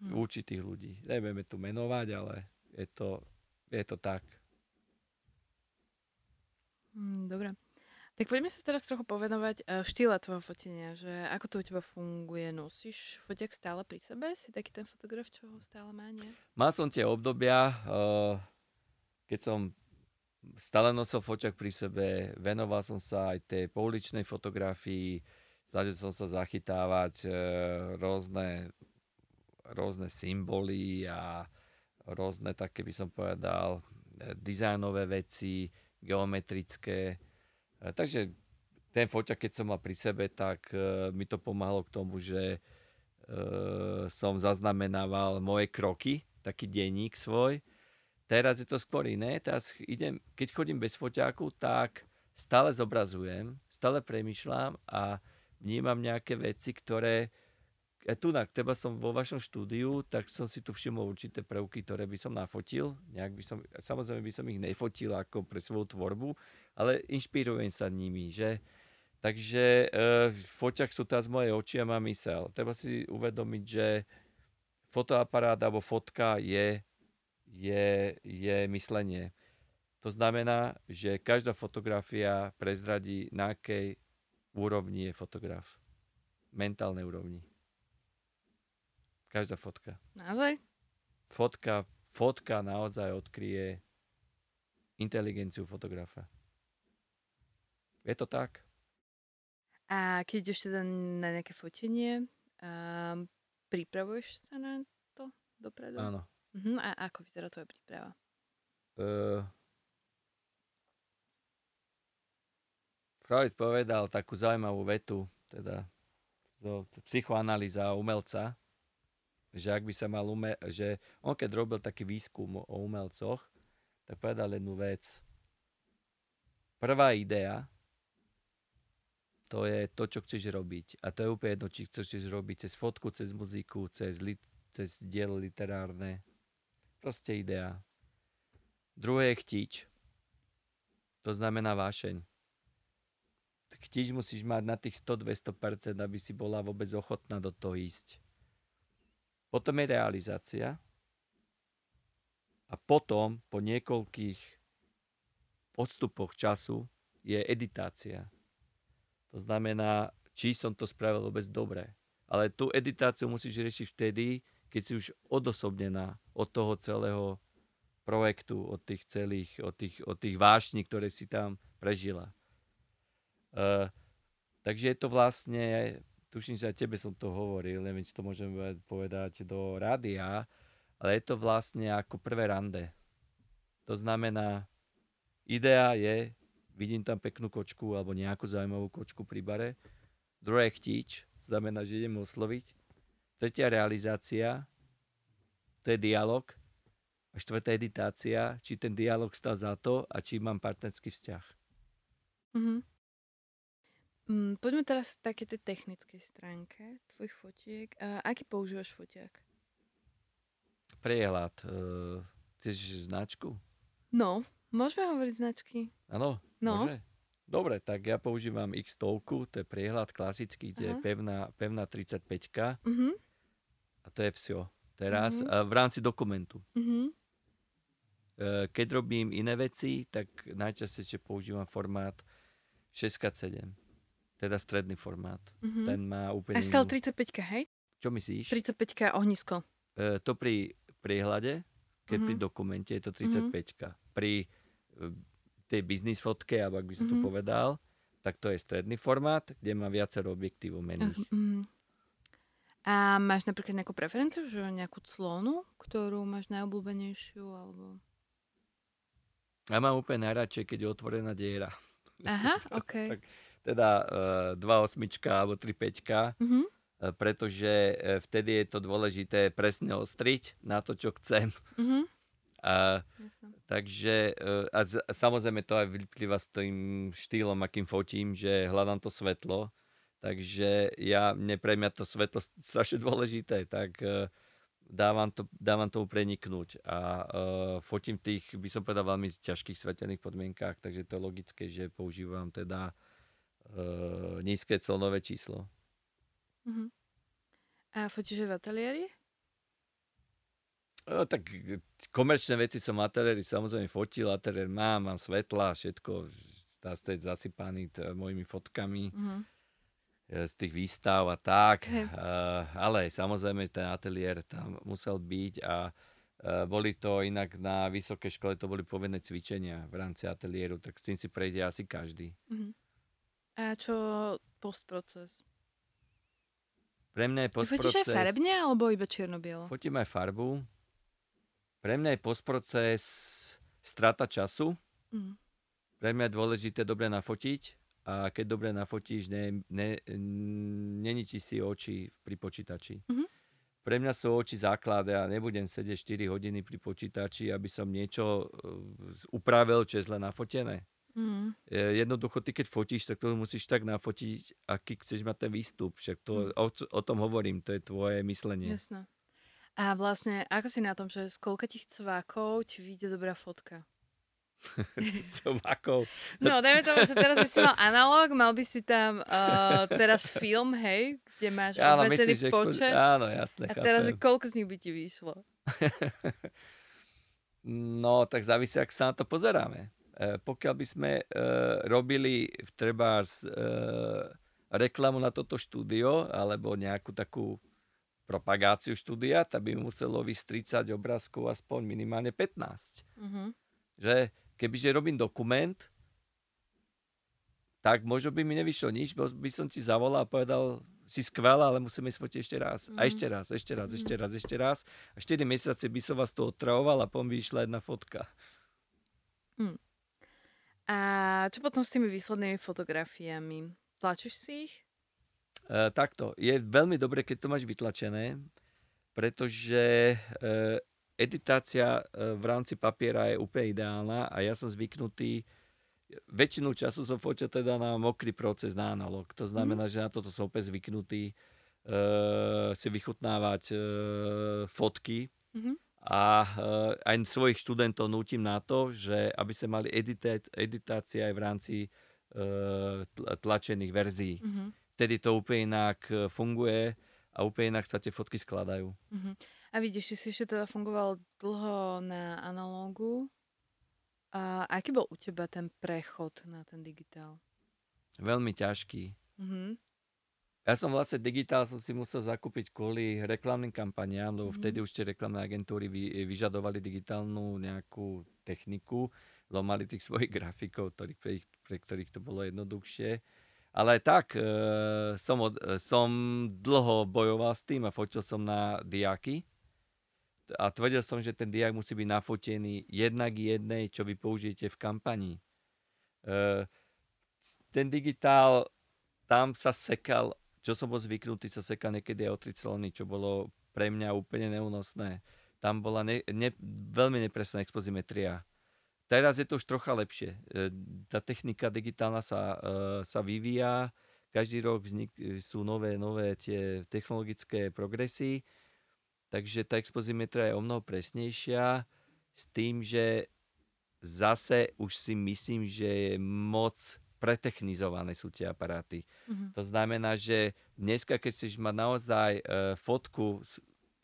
Hm. Určitých ľudí. Nebudeme tu menovať, ale je to, je to tak. Mm, dobre. Tak poďme sa teraz trochu povedovať uh, štýla tvojho fotenia, že ako to u teba funguje, nosíš fotiak stále pri sebe? Si taký ten fotograf, čo ho stále má, nie? Mal som tie obdobia, uh, keď som stále nosil foťak pri sebe, venoval som sa aj tej pouličnej fotografii, snažil som sa zachytávať uh, rôzne, rôzne symboly a rôzne také by som povedal dizajnové veci, geometrické. E, takže ten foťak, keď som mal pri sebe, tak e, mi to pomáhalo k tomu, že e, som zaznamenával moje kroky, taký denník svoj. Teraz je to skôr iné. Teraz idem, keď chodím bez foťáku, tak stále zobrazujem, stále premyšľam a vnímam nejaké veci, ktoré tu na teba som vo vašom štúdiu, tak som si tu všimol určité prvky, ktoré by som nafotil. Nejak by som, samozrejme by som ich nefotil ako pre svoju tvorbu, ale inšpirujem sa nimi, že? Takže e, v foťach sú teraz moje oči a má mysel. Treba si uvedomiť, že fotoaparát alebo fotka je, je, je myslenie. To znamená, že každá fotografia prezradí, na akej úrovni je fotograf. Mentálnej úrovni. Každá fotka. Naozaj? Fotka, fotka naozaj odkryje inteligenciu fotografa. Je to tak? A keď už teda na nejaké fotenie, um, pripravuješ sa na to dopredu? Áno. Uh-huh. A ako vyzerá tvoja príprava? Uh, Freud povedal takú zaujímavú vetu, teda zo psychoanalýza umelca, že ak by sa mal ume- že on keď robil taký výskum o umelcoch, tak povedal jednu vec. Prvá idea, to je to, čo chceš robiť. A to je úplne jedno, či chceš robiť cez fotku, cez muziku, cez, li- cez dielo literárne. Proste idea. Druhé je chtič. To znamená vášeň. Chtič musíš mať na tých 100-200%, aby si bola vôbec ochotná do toho ísť. Potom je realizácia. A potom, po niekoľkých odstupoch času, je editácia. To znamená, či som to spravil vôbec dobre. Ale tú editáciu musíš riešiť vtedy, keď si už odosobnená od toho celého projektu, od tých celých, od tých, od tých vášní, ktoré si tam prežila. Uh, takže je to vlastne tuším, že aj tebe som to hovoril, neviem, či to môžem povedať do rádia, ale je to vlastne ako prvé rande. To znamená, idea je, vidím tam peknú kočku alebo nejakú zaujímavú kočku pri bare, druhé chtíč, znamená, že idem osloviť, tretia realizácia, to je dialog, a štvrtá editácia, či ten dialog stal za to a či mám partnerský vzťah. Mm-hmm. Mm, poďme teraz k také tej technickej stránke tvojich fotiek. A aký používaš fotiak? Priehľad. Uh, chceš značku? No, môžeme hovoriť značky. Áno, No. Môže? Dobre, tak ja používam x stovku, to je priehľad klasický, kde Aha. je pevná, pevná 35 uh-huh. Mhm. a to je vsio. Teraz uh-huh. v rámci dokumentu. Uh-huh. Keď robím iné veci, tak najčastejšie používam formát 6x7, teda stredný formát. Uh-huh. Ten má úplne... A stále 35 hej? Čo myslíš? 35 ohnisko. E, to pri priehľade, keď uh-huh. pri dokumente je to 35 uh-huh. Pri tej biznis fotke, alebo ak by som mm-hmm. to povedal, tak to je stredný formát, kde má viacero objektívov mených. Mm-hmm. A máš napríklad nejakú preferenciu, že nejakú clonu, ktorú máš najobľúbenejšiu, alebo... Ja mám úplne najradšej, keď je otvorená diera. Aha, [laughs] ok. tak, teda uh, 2 alebo 3 5 mm-hmm. pretože uh, vtedy je to dôležité presne ostriť na to, čo chcem. Mm-hmm. A, takže uh, a samozrejme to aj vyplýva s tým štýlom, akým fotím, že hľadám to svetlo. Takže ja, mne pre mňa to svetlo strašne dôležité, tak uh, dávam, to, dávam tomu preniknúť. A uh, fotím tých, by som povedal, veľmi ťažkých svetelných podmienkách, takže to je logické, že používam teda uh, nízke celnové číslo. Uh-huh. A fotíš v ateliéri? No, tak komerčné veci som ateliéri samozrejme fotil, ateliér mám, mám svetla, všetko, tá je zasypaný t- mojimi fotkami uh-huh. z tých výstav a tak. Uh, ale samozrejme ten ateliér tam musel byť a uh, boli to inak na vysokej škole, to boli povinné cvičenia v rámci ateliéru, tak s tým si prejde asi každý. Uh-huh. A čo postproces? Pre mňa je postproces... Ty fotíš aj farebne, alebo iba čierno-bielo? Fotím aj farbu. Pre mňa je postproces strata času. Mm. Pre mňa je dôležité dobre nafotiť a keď dobre nafotíš, ne, ne, neničí si oči pri počítači. Mm-hmm. Pre mňa sú oči základ, ja nebudem sedieť 4 hodiny pri počítači, aby som niečo uh, upravil, čo je zle nafotené. Mm. Jednoducho, ty keď fotíš, tak to musíš tak nafotiť, aký chceš mať ten výstup. Však to, Mm. o, o tom hovorím, to je tvoje myslenie. Jasné. A vlastne, ako si na tom, že z koľka tých cvákov ti vyjde dobrá fotka? [laughs] Covákov. No, dajme tomu, že teraz by si mal analóg, mal by si tam uh, teraz film, hej, kde máš Áno, myslíš, že expo... počet. Áno, jasné, A teraz, že chápem. koľko z nich by ti vyšlo? [laughs] No, tak závisí, ak sa na to pozeráme. E, pokiaľ by sme e, robili treba z, e, reklamu na toto štúdio, alebo nejakú takú propagáciu štúdia, tak by muselo vysť 30 obrázkov aspoň minimálne 15. Uh-huh. Že kebyže robím dokument, tak možno by mi nevyšlo nič, bo by som ti zavolal a povedal, si skvelá, ale musíme ísť fotiť ešte raz. A Mhm. ešte raz, ešte raz, Mhm. ešte raz, ešte raz. A 4 mesiace by som vás to otravoval a potom by išla jedna fotka. A čo potom s tými výslednými fotografiami? Tlačíš si ich? E, takto, je veľmi dobre, keď to máš vytlačené, pretože e, editácia e, v rámci papiera je úplne ideálna a ja som zvyknutý, väčšinu času som fotil teda na mokrý proces, na analog. To znamená, že na toto som úplne zvyknutý e, si vychutnávať e, fotky Mhm. a aj svojich študentov nútim na to, že aby sa mali edita- editácie aj v rámci tl- tlačených verzií Uh-huh. Vtedy to úplne inak e, funguje a úplne inak sa tie fotky skladajú. Uh-huh. A vidíš, ty si ešte teda fungoval dlho na analógu. A aký bol u teba ten prechod na ten digitál? Veľmi ťažký. Uh-huh. Ja som vlastne digitál som si musel zakúpiť kvôli reklamným kampaniám, lebo Mhm. vtedy už tie reklamné agentúry vy, vyžadovali digitálnu nejakú techniku, lebo mali tých svojich grafikov, ktorých, pre, pre ktorých to bolo jednoduchšie. Ale tak, e, som, od, e, som dlho bojoval s tým a fotil som na diaky. A tvrdil som, že ten diak musí byť nafotený jednak jednej, čo vy použijete v kampani. E, ten digitál, tam sa sekal, čo som bol zvyknutý, sa sekal niekedy aj o tri clony, čo bolo pre mňa úplne neúnosné. Tam bola ne, ne, veľmi nepresná expozimetria. Teraz je to už trocha lepšie. E, Tá technika digitálna sa, e, sa vyvíja, každý rok vznik, sú nové, nové tie technologické progresy, takže tá expozimetria je o mnoho presnejšia s tým, že zase už si myslím, že je moc pretechnizované sú tie aparáty. Uh-huh. To znamená, že dneska, keď chceš mať naozaj e, fotku,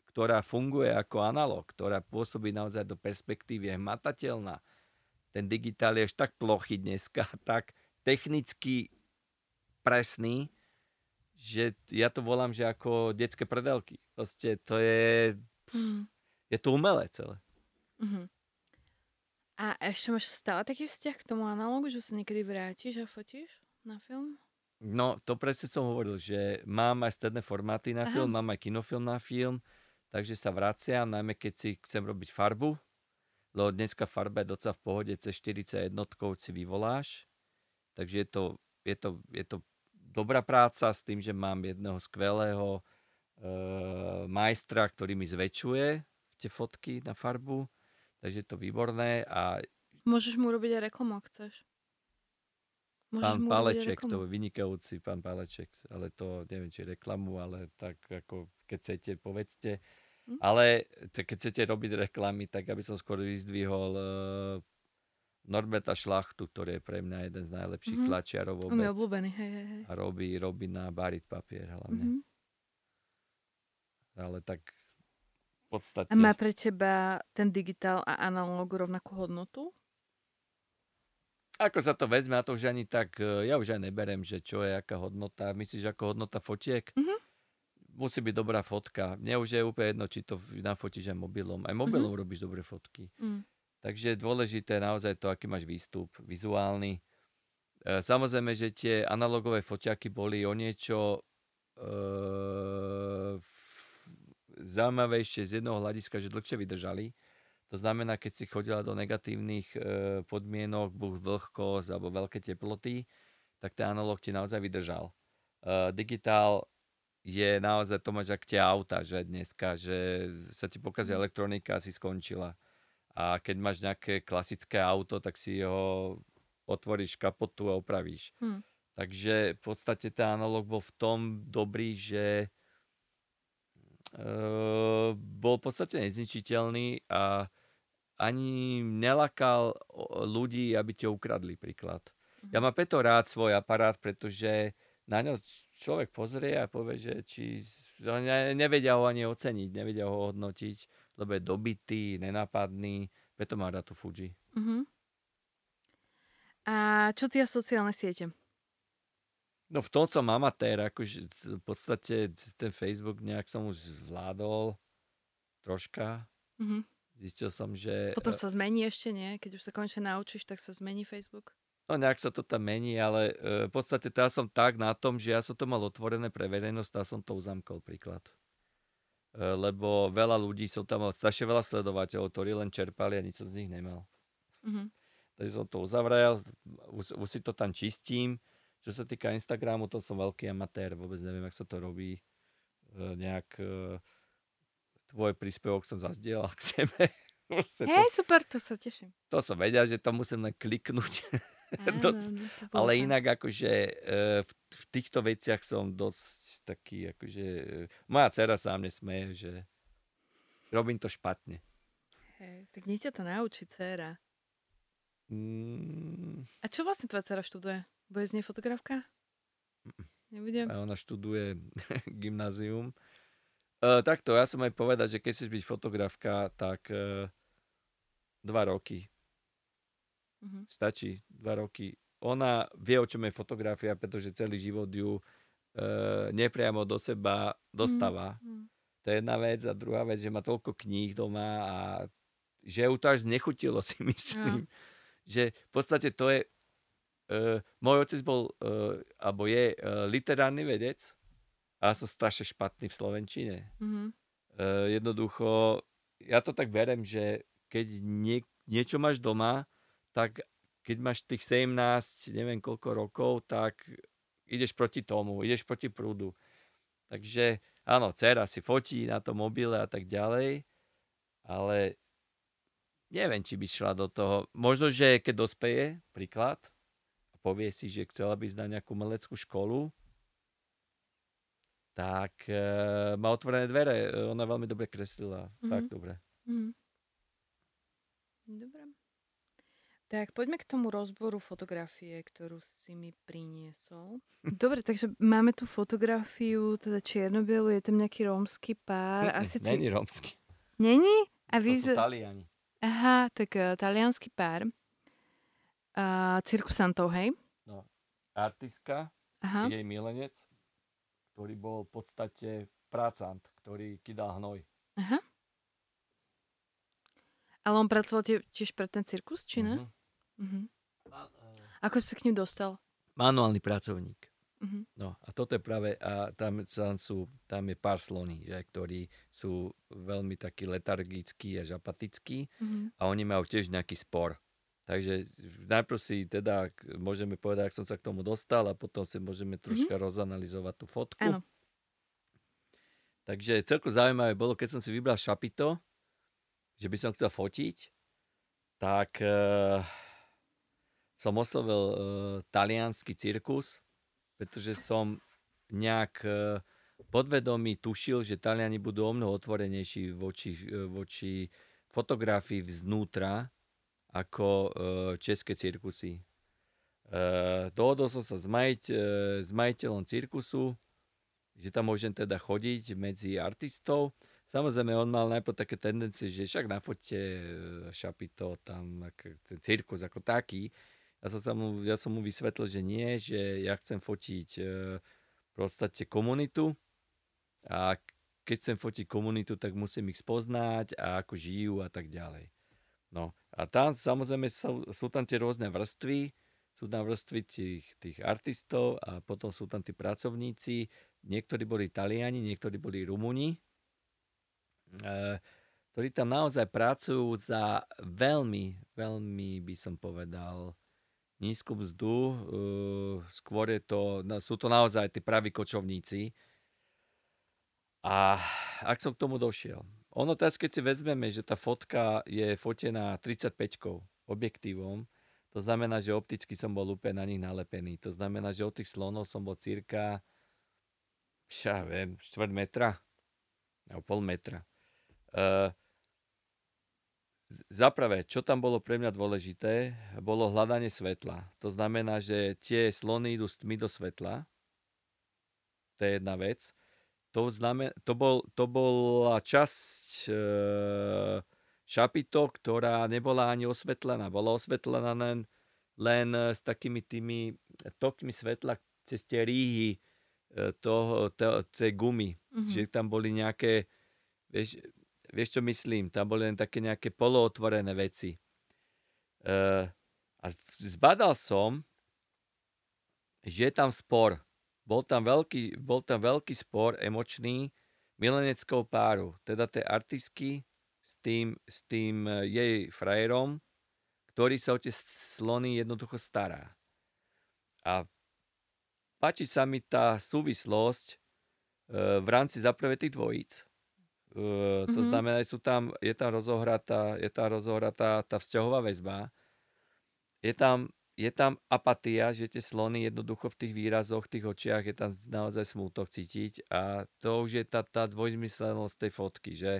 ktorá funguje ako analog, ktorá pôsobí naozaj do perspektívy, je matateľná, ten digitál je až tak plochý dneska, [laughs] tak technicky presný, že ja to volám, že ako detské predelky. Proste to je, Uh-huh. je to umelé celé. Uh-huh. A ešte máš stále taký vzťah k tomu analogu, že sa niekedy vrátiš a fotíš na film? No, to presne som hovoril, že mám aj stredné formáty na Aha. film, mám aj kinofilm na film, takže sa vraciam, najmä keď si chcem robiť farbu, lebo dneska farba je docela v pohode, cez 40 jednotkov si vyvoláš, takže je to, je to, je to dobrá práca s tým, že mám jedného skvelého e, majstra, ktorý mi zväčšuje tie fotky na farbu, takže je to výborné a Môžeš mu robiť aj reklamu, ak chceš. Môžeš Pán Paleček, to je vynikajúci pán Paleček, ale to neviem, či reklamu, ale tak ako keď chcete, povedzte. Hm? Ale keď chcete robiť reklamy, tak aby som skôr vyzdvihol uh, Norberta Šlachtu, ktorý je pre mňa jeden z najlepších Mhm. tlačiarov On je vôbec. obľúbený, hej, hej, hej. A robí, robí na barit papier hlavne. Mhm. Ale tak v podstate... A má pre teba ten digitál a analóg rovnakú hodnotu? Ako sa to vezme, a to už ani tak, e, ja už aj neberem, že čo je aká hodnota. Myslíš ako hodnota fotiek? Mhm. Musí byť dobrá fotka. Mne už je úplne jedno, či to nafotíš aj mobilom. Aj mobilom robíš dobré fotky. Mm. Takže je dôležité naozaj to, aký máš výstup vizuálny. E, Samozrejme, že tie analogové foťaky boli o niečo e, zaujímavejšie z jednoho hľadiska, že dlhšie vydržali. To znamená, keď si chodila do negatívnych e, podmienok, buď vlhkosť alebo veľké teploty, tak ten analog ti naozaj vydržal. E, digitál je naozaj, to máš ak tie auta, že dneska, že sa ti pokazí elektronika a si skončila. A keď máš nejaké klasické auto, tak si ho otvoríš kapotu a opravíš. Hm. Takže v podstate ten analog bol v tom dobrý, že uh, bol v podstate nezničiteľný a ani nelakal ľudí, aby ho ukradli príklad. Ja mám preto rád svoj aparát, pretože na ňo človek pozrie a povie, že či ne, nevedia ho ani oceniť, nevedia ho hodnotiť, lebo je dobitý, nenápadný, preto mám rád tú Fuji. Mhm. A čo ty a sociálne siete? No v tom som amatér, akože v podstate ten Facebook nejak som už zvládol troška. Mhm. Zistil som, že... Potom sa zmení ešte, nie? Keď už sa konečne naučíš, tak sa zmení Facebook. No nejak sa to tam mení, ale e, v podstate teraz som tak na tom, že ja som to mal otvorené pre verejnosť a som to uzamkol príklad. E, lebo veľa ľudí som tam mal, strašne veľa sledovateľov, ktorí len čerpali a nič som z nich nemal. Mhm. Takže som to uzavrel, už, už si to tam čistím. Čo sa týka Instagramu, to som veľký amatér, vôbec neviem, jak sa to robí. E, nejak e, tvoj príspevok som zazdielal k sebe. [laughs] Proste to, Hej, super, to sa teším. to som vedel, že to musím len kliknúť. [laughs] Áno, Dosť- no, Ale inak akože e, v, v týchto veciach som dosť taký, akože... e, Moja dcera sa mne smeje, že robím to špatne. Hej, tak nie ťa to naučí, dcéra. Mm, A čo vlastne tvoja dcera študuje? Bude z nej fotografka? Mm-mm. Nebudem? a ona študuje [laughs] gymnázium. E, takto, ja som aj povedať, že keď chceš byť fotografka, tak e, dva roky. Mhm. Stačí dva roky. Ona vie, o čom je fotografia, pretože celý život ju e, nepriamo do seba dostáva. Mhm. To je jedna vec. A druhá vec, že má toľko kníh doma a že ju to až znechutilo, [laughs] si myslím. Že v podstate to je... Uh, môj otec bol, uh, alebo je uh, literárny vedec a ja som strašne špatný v Slovenčine. Mhm. Uh, jednoducho, ja to tak berem, že keď nie, niečo máš doma, tak keď máš tých 17, neviem koľko rokov, tak ideš proti tomu, ideš proti prúdu. Takže áno, dcera si fotí na tom mobile a tak ďalej, ale neviem, či by šla do toho. Možno, že keď dospeje, príklad, a povie si, že chcela by ísť na nejakú meleckú školu, tak e, má otvorené dvere. E, Ona veľmi dobre kreslila. Mhm. Fakt dobre. Mhm. Dobre. Tak poďme k tomu rozboru fotografie, ktorú si mi priniesol. Dobre, takže máme tu fotografiu, teda čierno-bielu, je tam nejaký rómsky pár. Asi ci... Není rómsky. Není? A To sú. Taliani. Aha, tak uh, talianský pár. Uh, cirkusantov, hej? Artistka, Aha. jej milenec, ktorý bol v podstate prácant, ktorý kydal hnoj. Aha. Ale on pracoval tie, tiež pre ten cirkus, či ne? Mhm. E, Ako si sa k ním dostal? Manuálny pracovník. Mhm. No a toto je práve, a tam, tam, sú, tam je pár sloní, že, ktorí sú veľmi takí letargickí až apatickí Mhm. a oni majú tiež nejaký spor. Takže najprv si teda môžeme povedať, ak som sa k tomu dostal a potom si môžeme troška rozanalizovať tú fotku. Áno. Takže celkom zaujímavé bolo, keď som si vybral šapito, že by som chcel fotiť, tak uh, som oslovil uh, talianský cirkus, pretože som nejak uh, podvedomí tušil, že Taliani budú o mnoho otvorenejší voči, eh, voči fotografii vznútra ako uh, české cirkusy. Uh, dohodol som sa s, majiteľ, uh, s majiteľom cirkusu, že tam môžem teda chodiť medzi artistov. Samozrejme, on mal najprv také tendencie, že však na fote šapito, tam ak- ten cirkus ako taký. Ja som, sa mu, ja som mu vysvetlil, že nie, že ja chcem fotiť e, v podstate komunitu. A keď chcem fotiť komunitu, tak musím ich spoznať a ako žijú a tak ďalej. No a tam samozrejme sú, sú tam tie rôzne vrstvy, sú tam vrstvy tých, tých artistov a potom sú tam tí pracovníci, niektorí boli Taliani, niektorí boli Rumúni, eh, ktorí tam naozaj pracujú za veľmi, veľmi by som povedal, nízku mzdu. eh, Skôr je to, no, sú to naozaj tí praví kočovníci. A ak som k tomu došiel. Ono teraz, keď si vezmeme, že tá fotka je fotená 35 objektívom, To znamená, že opticky som bol úplne na nich nalepený. To znamená, že od tých slonov som bol cirka, ja viem, štvrt metra, alebo pol metra. Uh, Zaprvé, čo tam bolo pre mňa dôležité, bolo hľadanie svetla. To znamená, že tie slony idú tmy do svetla. To je jedna vec. To, znamen- to, bol, to bola časť e, šapito, ktorá nebola ani osvetlená. Bola osvetlená len, len s takými tými tokmi svetla cez tie ríhy e, toho, to, tej gumy. Mm-hmm. Že tam boli nejaké, vieš, vieš čo myslím, tam boli len také nejaké polootvorené veci. E, a zbadal som, že je tam spor. Bol tam veľký, bol tam veľký spor emočný mileneckou páru. Teda tej artistky s tým, s tým e, jej frajerom, ktorý sa o tie slony jednoducho stará. A páči sa mi tá súvislosť e, v rámci zaprevetých dvojíc. E, to mm-hmm. znamená, že sú tam, je tam rozohratá, je tam rozohratá tá vzťahová väzba. Je tam, je tam apatia, že tie slony jednoducho v tých výrazoch, v tých očiach je tam naozaj smútok cítiť a to už je tá, tá dvojzmyslenosť tej fotky, že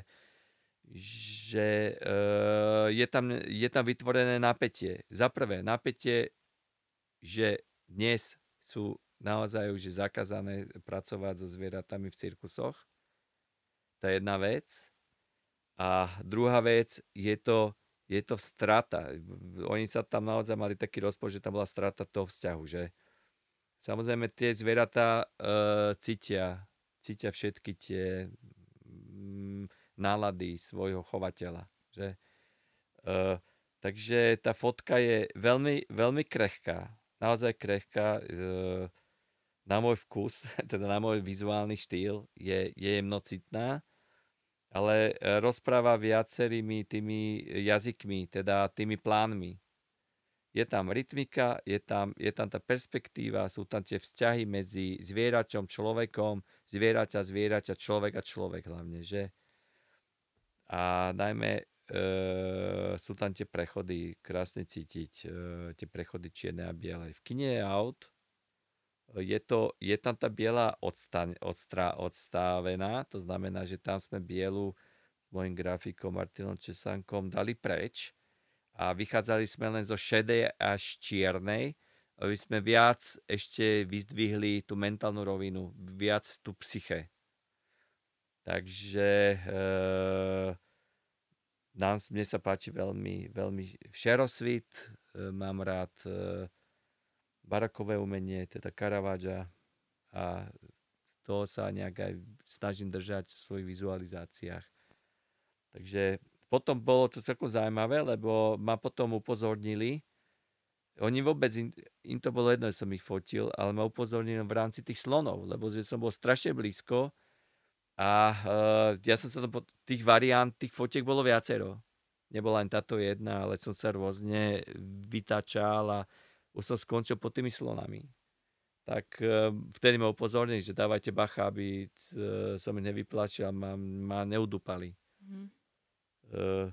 že uh, je, tam, je tam vytvorené napätie. Za prvé, napätie, že dnes sú naozaj už zakázané pracovať so zvieratami v cirkusoch. To je jedna vec. A druhá vec, je to, je to strata. Oni sa tam naozaj mali taký rozpor, že tam bola strata toho vzťahu. Že? Samozrejme, tie zvieratá uh, cítia, cítia všetky tie nálady svojho chovateľa. Že? Uh, takže tá fotka je veľmi, veľmi krehká, naozaj krehká. Uh, na môj vkus, [laughs] teda na môj vizuálny štýl je, je jemnocitná, ale rozpráva viacerými tými jazykmi, teda tými plánmi. Je tam rytmika, je tam, je tam tá perspektíva, sú tam tie vzťahy medzi zvieračom, človekom, zvieraťa, zvieraťa, človek a človek hlavne, že? a najmä e, sú tam tie prechody krásne cítiť, e, tie prechody čierne a biele. V kine je aut, je, to, je tam tá biela odstaň, odstra, odstávená, to znamená, že tam sme bielu s mojim grafikom Martinom Česankom dali preč a vychádzali sme len zo šedej až čiernej, aby sme viac ešte vyzdvihli tú mentálnu rovinu, viac tú psyche. Takže e, nám, mne sa páči veľmi, veľmi šerosvit, e, mám rád e, barakové umenie, teda Caravaggia a toho sa nejak aj snažím držať v svojich vizualizáciách. Takže potom bolo to celkom zaujímavé, lebo ma potom upozornili, oni vôbec, im, im to bolo jedno, že som ich fotil, ale ma upozornili v rámci tých slonov, lebo že som bol strašne blízko a uh, ja som sa to, tých variant, tých fotiek bolo viacero. Nebola len táto jedna, ale som sa rôzne vytačal a už som skončil pod tými slonami. Tak uh, vtedy ma upozornili, že dávajte bacha, aby uh, som ich nevyplačil a ma, ma neudupali. Mm. Uh,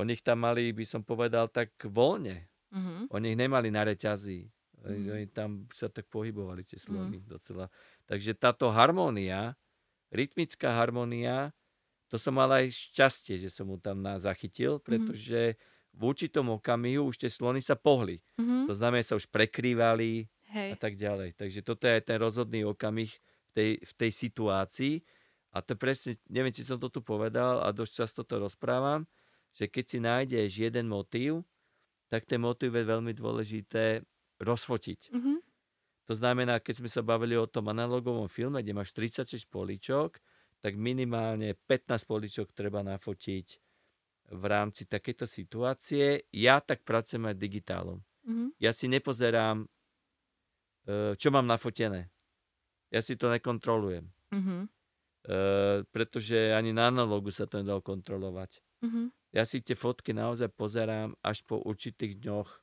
oni ich tam mali, by som povedal, tak voľne. Mm-hmm. Oni ich nemali na reťazí. Mm-hmm. Oni tam sa tak pohybovali tie slony mm-hmm. docela. Takže táto harmónia rytmická harmonia, to som mal aj šťastie, že som mu tam zachytil, mhm. pretože mm-hmm. V určitom okamihu už tie slony sa pohli. Mm-hmm. To znamená, sa už prekrývali Hej. a tak ďalej. Takže toto je ten rozhodný okamih v tej, v tej situácii. A to presne, neviem, či som to tu povedal a dosť často to rozprávam, že keď si nájdeš jeden motív, tak ten motív je veľmi dôležité rozfotiť. Mm-hmm. To znamená, keď sme sa bavili o tom analogovom filme, kde máš 36 políčok, tak minimálne 15 políčok treba nafotiť v rámci takéto situácie. Ja tak pracujem aj digitálom. Mm-hmm. Ja si nepozerám, e, čo mám nafotené. Ja si to nekontrolujem. Mm-hmm. Pretože ani na analogu sa to nedalo kontrolovať. Mm-hmm. Ja si tie fotky naozaj pozerám až po určitých dňoch e,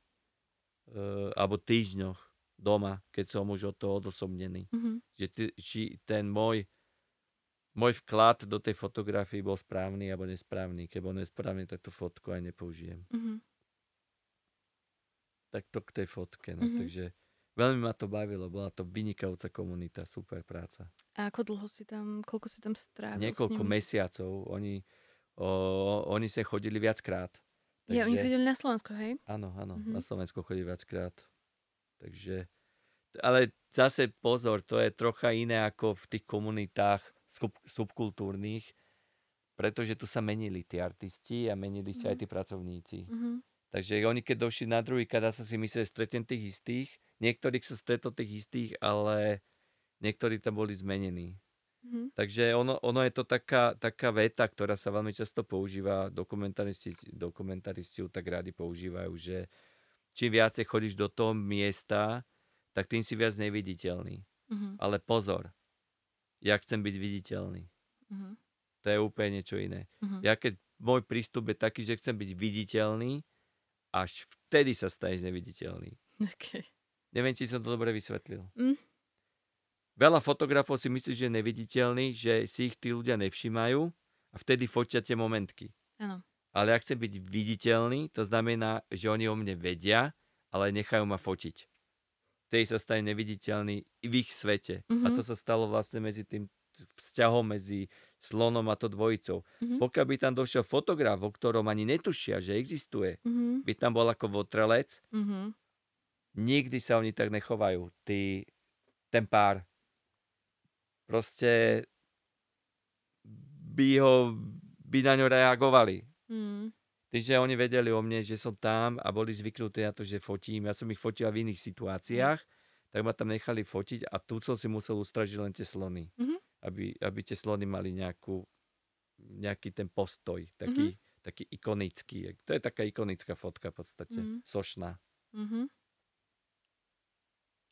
alebo týždňoch doma, keď som už od toho odosobnený. Mm-hmm. Že ty, či ten môj, môj vklad do tej fotografie bol správny alebo nesprávny. Keď bol nesprávny, tak tú fotku aj nepoužijem. Mm-hmm. tak to k tej fotke. No, Mhm. Takže veľmi ma to bavilo, bola to vynikajúca komunita, super práca. A ako dlho si tam, koľko si tam strávil Niekoľko mesiacov, oni, o, oni sa chodili viackrát. Ja, oni chodili na Slovensko, hej? Áno, áno, Mhm. na Slovensko chodí viackrát. Takže, ale zase pozor, to je trocha iné ako v tých komunitách sub, subkultúrnych, pretože tu sa menili tí artisti a menili sa aj tí pracovníci. Mhm. Takže oni keď došli na druhý krát, sa si mysleli, že stretnem tých istých. Niektorých sa stretol tých istých, ale niektorí tam boli zmenení. Mhm. Takže ono, ono je to taká, taká veta, ktorá sa veľmi často používa, dokumentaristi, dokumentaristi ju tak rádi používajú, že čím viacej chodíš do toho miesta, tak tým si viac neviditeľný. Mhm. Ale pozor, ja chcem byť viditeľný. Mhm. To je úplne niečo iné. Mhm. Ja keď môj prístup je taký, že chcem byť viditeľný, až vtedy sa staneš neviditeľný. Okay. Neviem, či som to dobre vysvetlil. Mm. Veľa fotografov si myslí, že je neviditeľný, že si ich tí ľudia nevšimajú a vtedy fotia tie momentky. Áno. Ale ak chcem byť viditeľný, to znamená, že oni o mne vedia, ale nechajú ma fotiť. Vtedy sa stane neviditeľný v ich svete. A Mhm. to sa stalo vlastne medzi tým vzťahom medzi slonom a to dvojicou. Mhm. Pokiaľ by tam došiel fotograf, o ktorom ani netušia, že existuje, Mhm. by tam bol ako votrelec, Mhm. nikdy sa oni tak nechovajú. Tí, ten pár. Proste by ho, by na ňo reagovali. Mhm. Takže oni vedeli o mne, že som tam a boli zvyknutí na to, že fotím. Ja som ich fotil v iných situáciách, tak ma tam nechali fotiť a tu som si musel ustražiť len tie slony. Mhm. Aby, aby tie slony mali nejakú, nejaký ten postoj, taký, taký ikonický. To je taká ikonická fotka v podstate, Mhm. sošná. Mhm.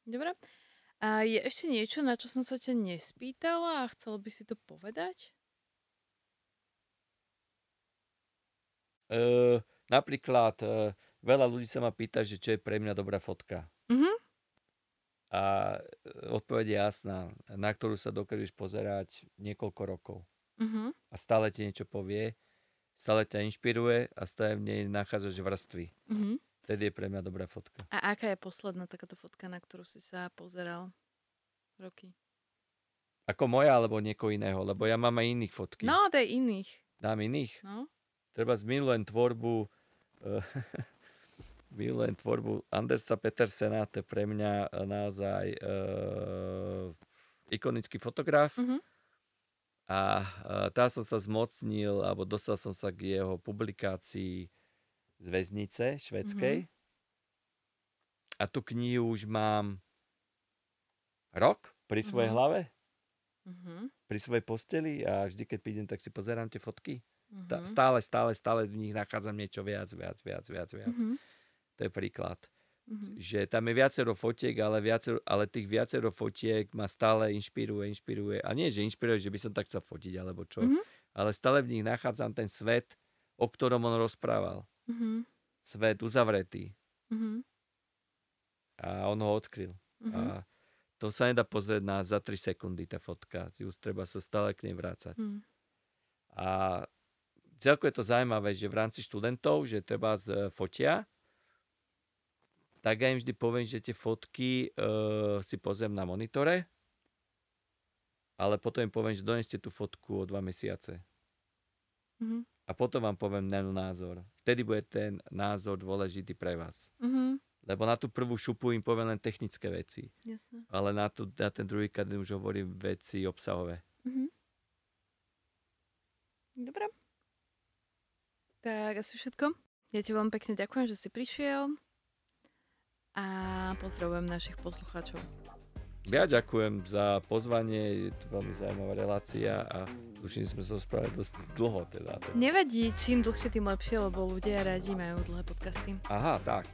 Dobre. A je ešte niečo, na čo som sa ťa nespýtala a chcela by si to povedať? Uh, napríklad uh, veľa ľudí sa ma pýta, že čo je pre mňa dobrá fotka. Mhm. A e, odpoveď je jasná, na ktorú sa dokážeš pozerať niekoľko rokov. Mhm. A stále ti niečo povie, stále ťa inšpiruje a stále v nej nachádzaš vrstvy. Mhm. Vtedy je pre mňa dobrá fotka. A aká je posledná takáto fotka, na ktorú si sa pozeral roky? Ako moja alebo niekoho iného, lebo ja mám aj iných fotky. No, to je iných. Dám iných. No. Treba zmilujem tvorbu eh, [laughs] milujem tvorbu Andersa Petersena, to je pre mňa eh, naozaj uh, ikonický fotograf. Mhm. A uh, tá som sa zmocnil, alebo dostal som sa k jeho publikácii z väznice švedskej. A tú knihu už mám rok pri svojej Mhm. hlave, Mhm. pri svojej posteli a vždy, keď prídem, tak si pozerám tie fotky. Mhm. Stále, stále, stále v nich nachádzam niečo viac, viac, viac, viac, viac. Mhm. To je príklad. Mhm. Že tam je viacero fotiek, ale, viacero, ale tých viacero fotiek ma stále inšpiruje, inšpiruje. A nie, že inšpiruje, že by som tak chcel fotiť, alebo čo. Mhm. Ale stále v nich nachádzam ten svet, o ktorom on rozprával. Mhm. Svet uzavretý. Mhm. A on ho odkryl. Mhm. A to sa nedá pozrieť na za 3 sekundy, tá fotka. Ju treba sa stále k nej vrácať. Mhm. A celko je to zaujímavé, že v rámci študentov, že treba z fotia, tak ja im vždy poviem, že tie fotky uh, si pozriem na monitore, ale potom im poviem, že doneste tú fotku o dva mesiace. Mhm. A potom vám poviem ten názor. Vtedy bude ten názor dôležitý pre vás. Mhm. Lebo na tú prvú šupu im poviem len technické veci, Jasné. ale na, tú, na ten druhý krát už hovorím veci obsahové. Mhm. Dobre. Tak asi všetko. Ja ti veľmi pekne ďakujem, že si prišiel a pozdravujem našich poslucháčov. Ja ďakujem za pozvanie, je to veľmi zaujímavá relácia a duším sme sa rozprávali dosť dlho teda. Nevadí, čím dlhšie, tým lepšie, lebo ľudia radi majú dlhé podcasty. Aha, tak.